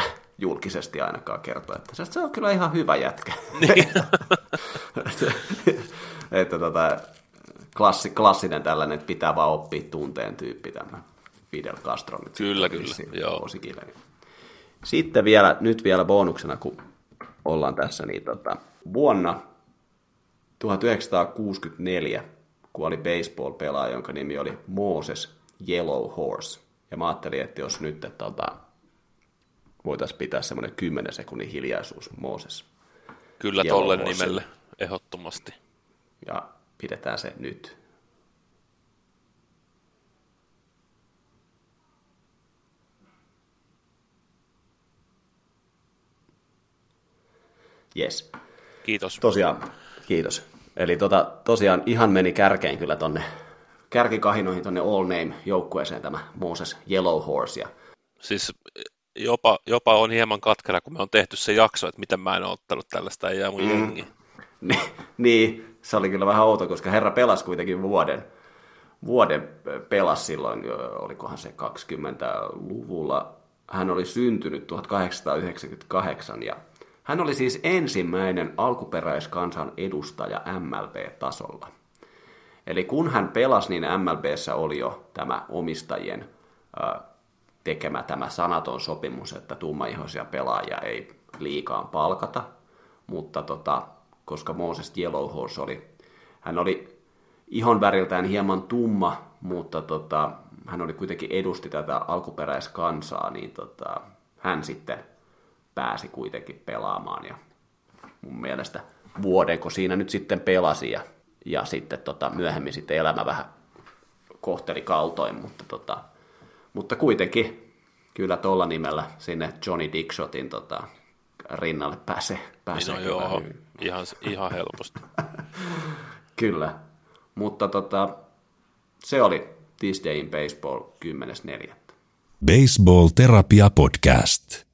(laughs) julkisesti ainakaan kertoa, että se on kyllä ihan hyvä jätkä. Niin. että, (laughs) että tota, klassi, klassinen tällainen, että pitää vaan oppia tunteen tyyppi tämä Fidel Castro. Nyt kyllä, kyllä, joo. Sitten vielä, nyt vielä bonuksena, kun ollaan tässä, niin tota, vuonna 1964 kuoli baseball-pelaaja, jonka nimi oli Moses Yellow Horse. Ja mä ajattelin, että jos nyt että, tota, voitaisiin pitää semmoinen 10 sekunnin hiljaisuus Moses. Kyllä tolle nimelle, ehdottomasti. Ja pidetään se nyt. Yes. Kiitos. Tosiaan, kiitos. Eli tota, tosiaan ihan meni kärkeen kyllä tonne kärkikahinoihin tonne All Name joukkueeseen tämä Moses Yellow Horse. Ja... Siis jopa, jopa on hieman katkera, kun me on tehty se jakso, että miten mä en ole ottanut tällaista, ei jää mun mm. jengi. (laughs) niin, se oli kyllä vähän outo, koska herra pelasi kuitenkin vuoden. Vuoden pelas silloin, olikohan se 20-luvulla. Hän oli syntynyt 1898 ja hän oli siis ensimmäinen alkuperäiskansan edustaja MLB-tasolla. Eli kun hän pelasi, niin MLBssä oli jo tämä omistajien tekemä tämä sanaton sopimus, että tummaihoisia pelaajia ei liikaan palkata, mutta tota, koska Moses Yellowhorse oli, hän oli ihon väriltään hieman tumma, mutta tota, hän oli kuitenkin edusti tätä alkuperäiskansaa, niin tota, hän sitten pääsi kuitenkin pelaamaan ja mun mielestä vuodenko siinä nyt sitten pelasi ja, ja sitten tota, myöhemmin sitten elämä vähän kohteli kaltoin, mutta, tota, mutta kuitenkin kyllä tuolla nimellä sinne Johnny Dickshotin tota, rinnalle pääsee, pääsee niin no joo, hyvin. Ihan, ihan helposti. (laughs) kyllä, mutta tota, se oli This Day in Baseball 10.4. Baseball Terapia Podcast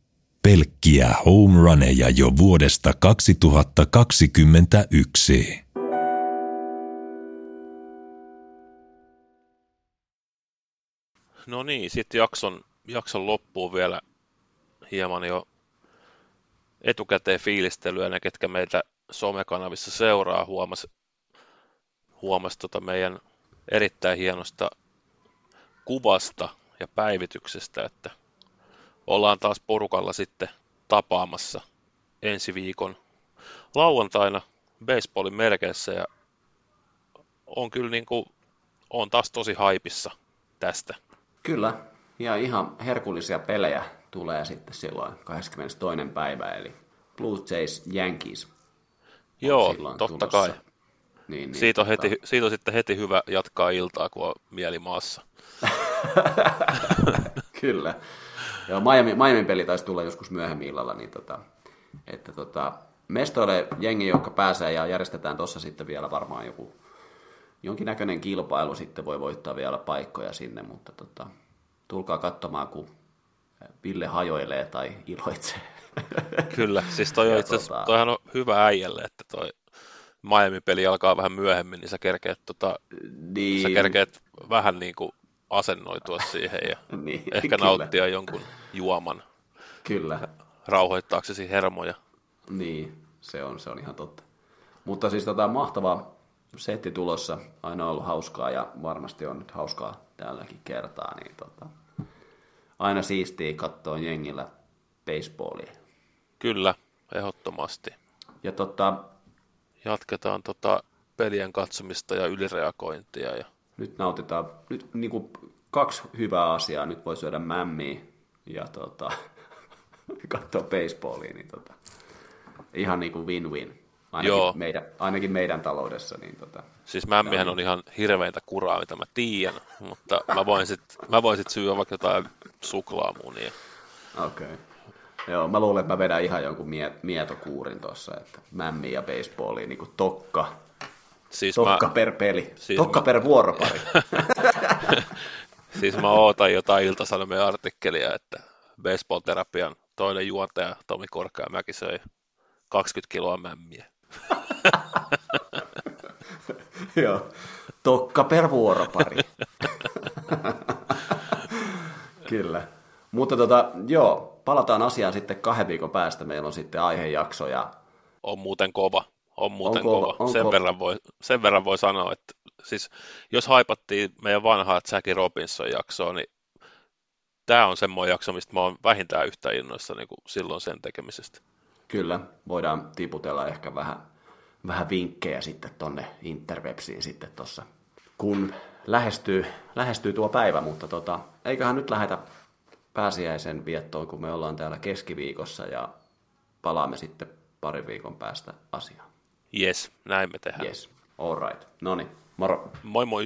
pelkkiä home runeja jo vuodesta 2021. No niin, sitten jakson, jakson loppuun vielä hieman jo etukäteen fiilistelyä. Ne, ketkä meitä somekanavissa seuraa, huomasi huomas tota meidän erittäin hienosta kuvasta ja päivityksestä, että ollaan taas porukalla sitten tapaamassa ensi viikon lauantaina baseballin merkeissä ja on kyllä niin kuin, on taas tosi haipissa tästä. Kyllä, ja ihan herkullisia pelejä tulee sitten silloin 22. päivä, eli Blue Jays Yankees. Joo, totta tulossa. kai. Niin, niin, siitä, on heti, siitä on sitten heti hyvä jatkaa iltaa, kun on mieli maassa. (laughs) Kyllä. Joo, Miami, Miami peli taisi tulla joskus myöhemmin illalla, niin tota, että tota, mestoille jengi, joka pääsee ja järjestetään tuossa sitten vielä varmaan joku jonkinnäköinen kilpailu sitten voi voittaa vielä paikkoja sinne, mutta tota, tulkaa katsomaan, kun Ville hajoilee tai iloitsee. (laughs) Kyllä, siis toi on itse tota... toihan on hyvä äijälle, että toi Miami-peli alkaa vähän myöhemmin, niin sä kerkeet, tota, niin. sä kerkeet vähän niin kuin asennoitua siihen ja (laughs) niin, ehkä kyllä. nauttia jonkun juoman. Kyllä. Rauhoittaaksesi hermoja. Niin, se on, se on ihan totta. Mutta siis tota, mahtava setti tulossa, aina ollut hauskaa ja varmasti on nyt hauskaa tälläkin kertaa, niin tota, aina siistiä katsoa jengillä baseballia. Kyllä, ehdottomasti. Ja tota, Jatketaan tota pelien katsomista ja ylireagointia. Ja... Nyt nautitaan nyt niin kuin kaksi hyvää asiaa. Nyt voi syödä mämmiä ja tota, (laughs) katsoa baseballia. Niin tota, ihan niin kuin win-win. Ainakin, Joo. Meidän, ainakin meidän taloudessa. Niin tota, siis mämmihän on ihan hirveintä kuraa, mitä mä tiedän, mutta mä voin sitten sit syödä vaikka jotain suklaamunia. Okei. Okay. Joo, mä luulen, että mä vedän ihan jonkun mie- mietokuurin tuossa, että mämmi ja baseballi, niin kuin tokka. Siis tokka mä, per peli. Siis tokka mä... per vuoropari. (laughs) siis mä ootan jotain iltasanomien artikkelia, että baseball-terapian toinen juontaja Tomi Korkeamäki söi 20 kiloa mämmiä. (laughs) Joo, tokka per vuoropari. (laughs) Kyllä. Mutta tota, joo, palataan asiaan sitten kahden viikon päästä. Meillä on sitten aihejakso. Ja... On muuten kova. On muuten on kova. kova. On sen, kova. Verran voi, sen verran voi sanoa, että siis, jos haipattiin meidän vanhaa Jackie Robinson jaksoa, niin tämä on semmoinen jakso, mistä mä oon vähintään yhtä innoissa niin kuin silloin sen tekemisestä. Kyllä, voidaan tiputella ehkä vähän, vähän vinkkejä sitten tonne interwebsiin sitten tuossa, kun lähestyy, lähestyy tuo päivä, mutta tota, eiköhän nyt lähetä pääsiäisen viettoon, kun me ollaan täällä keskiviikossa ja palaamme sitten parin viikon päästä asiaan. Yes, näin me tehdään. Yes, all right. No niin, moro. Moi moi.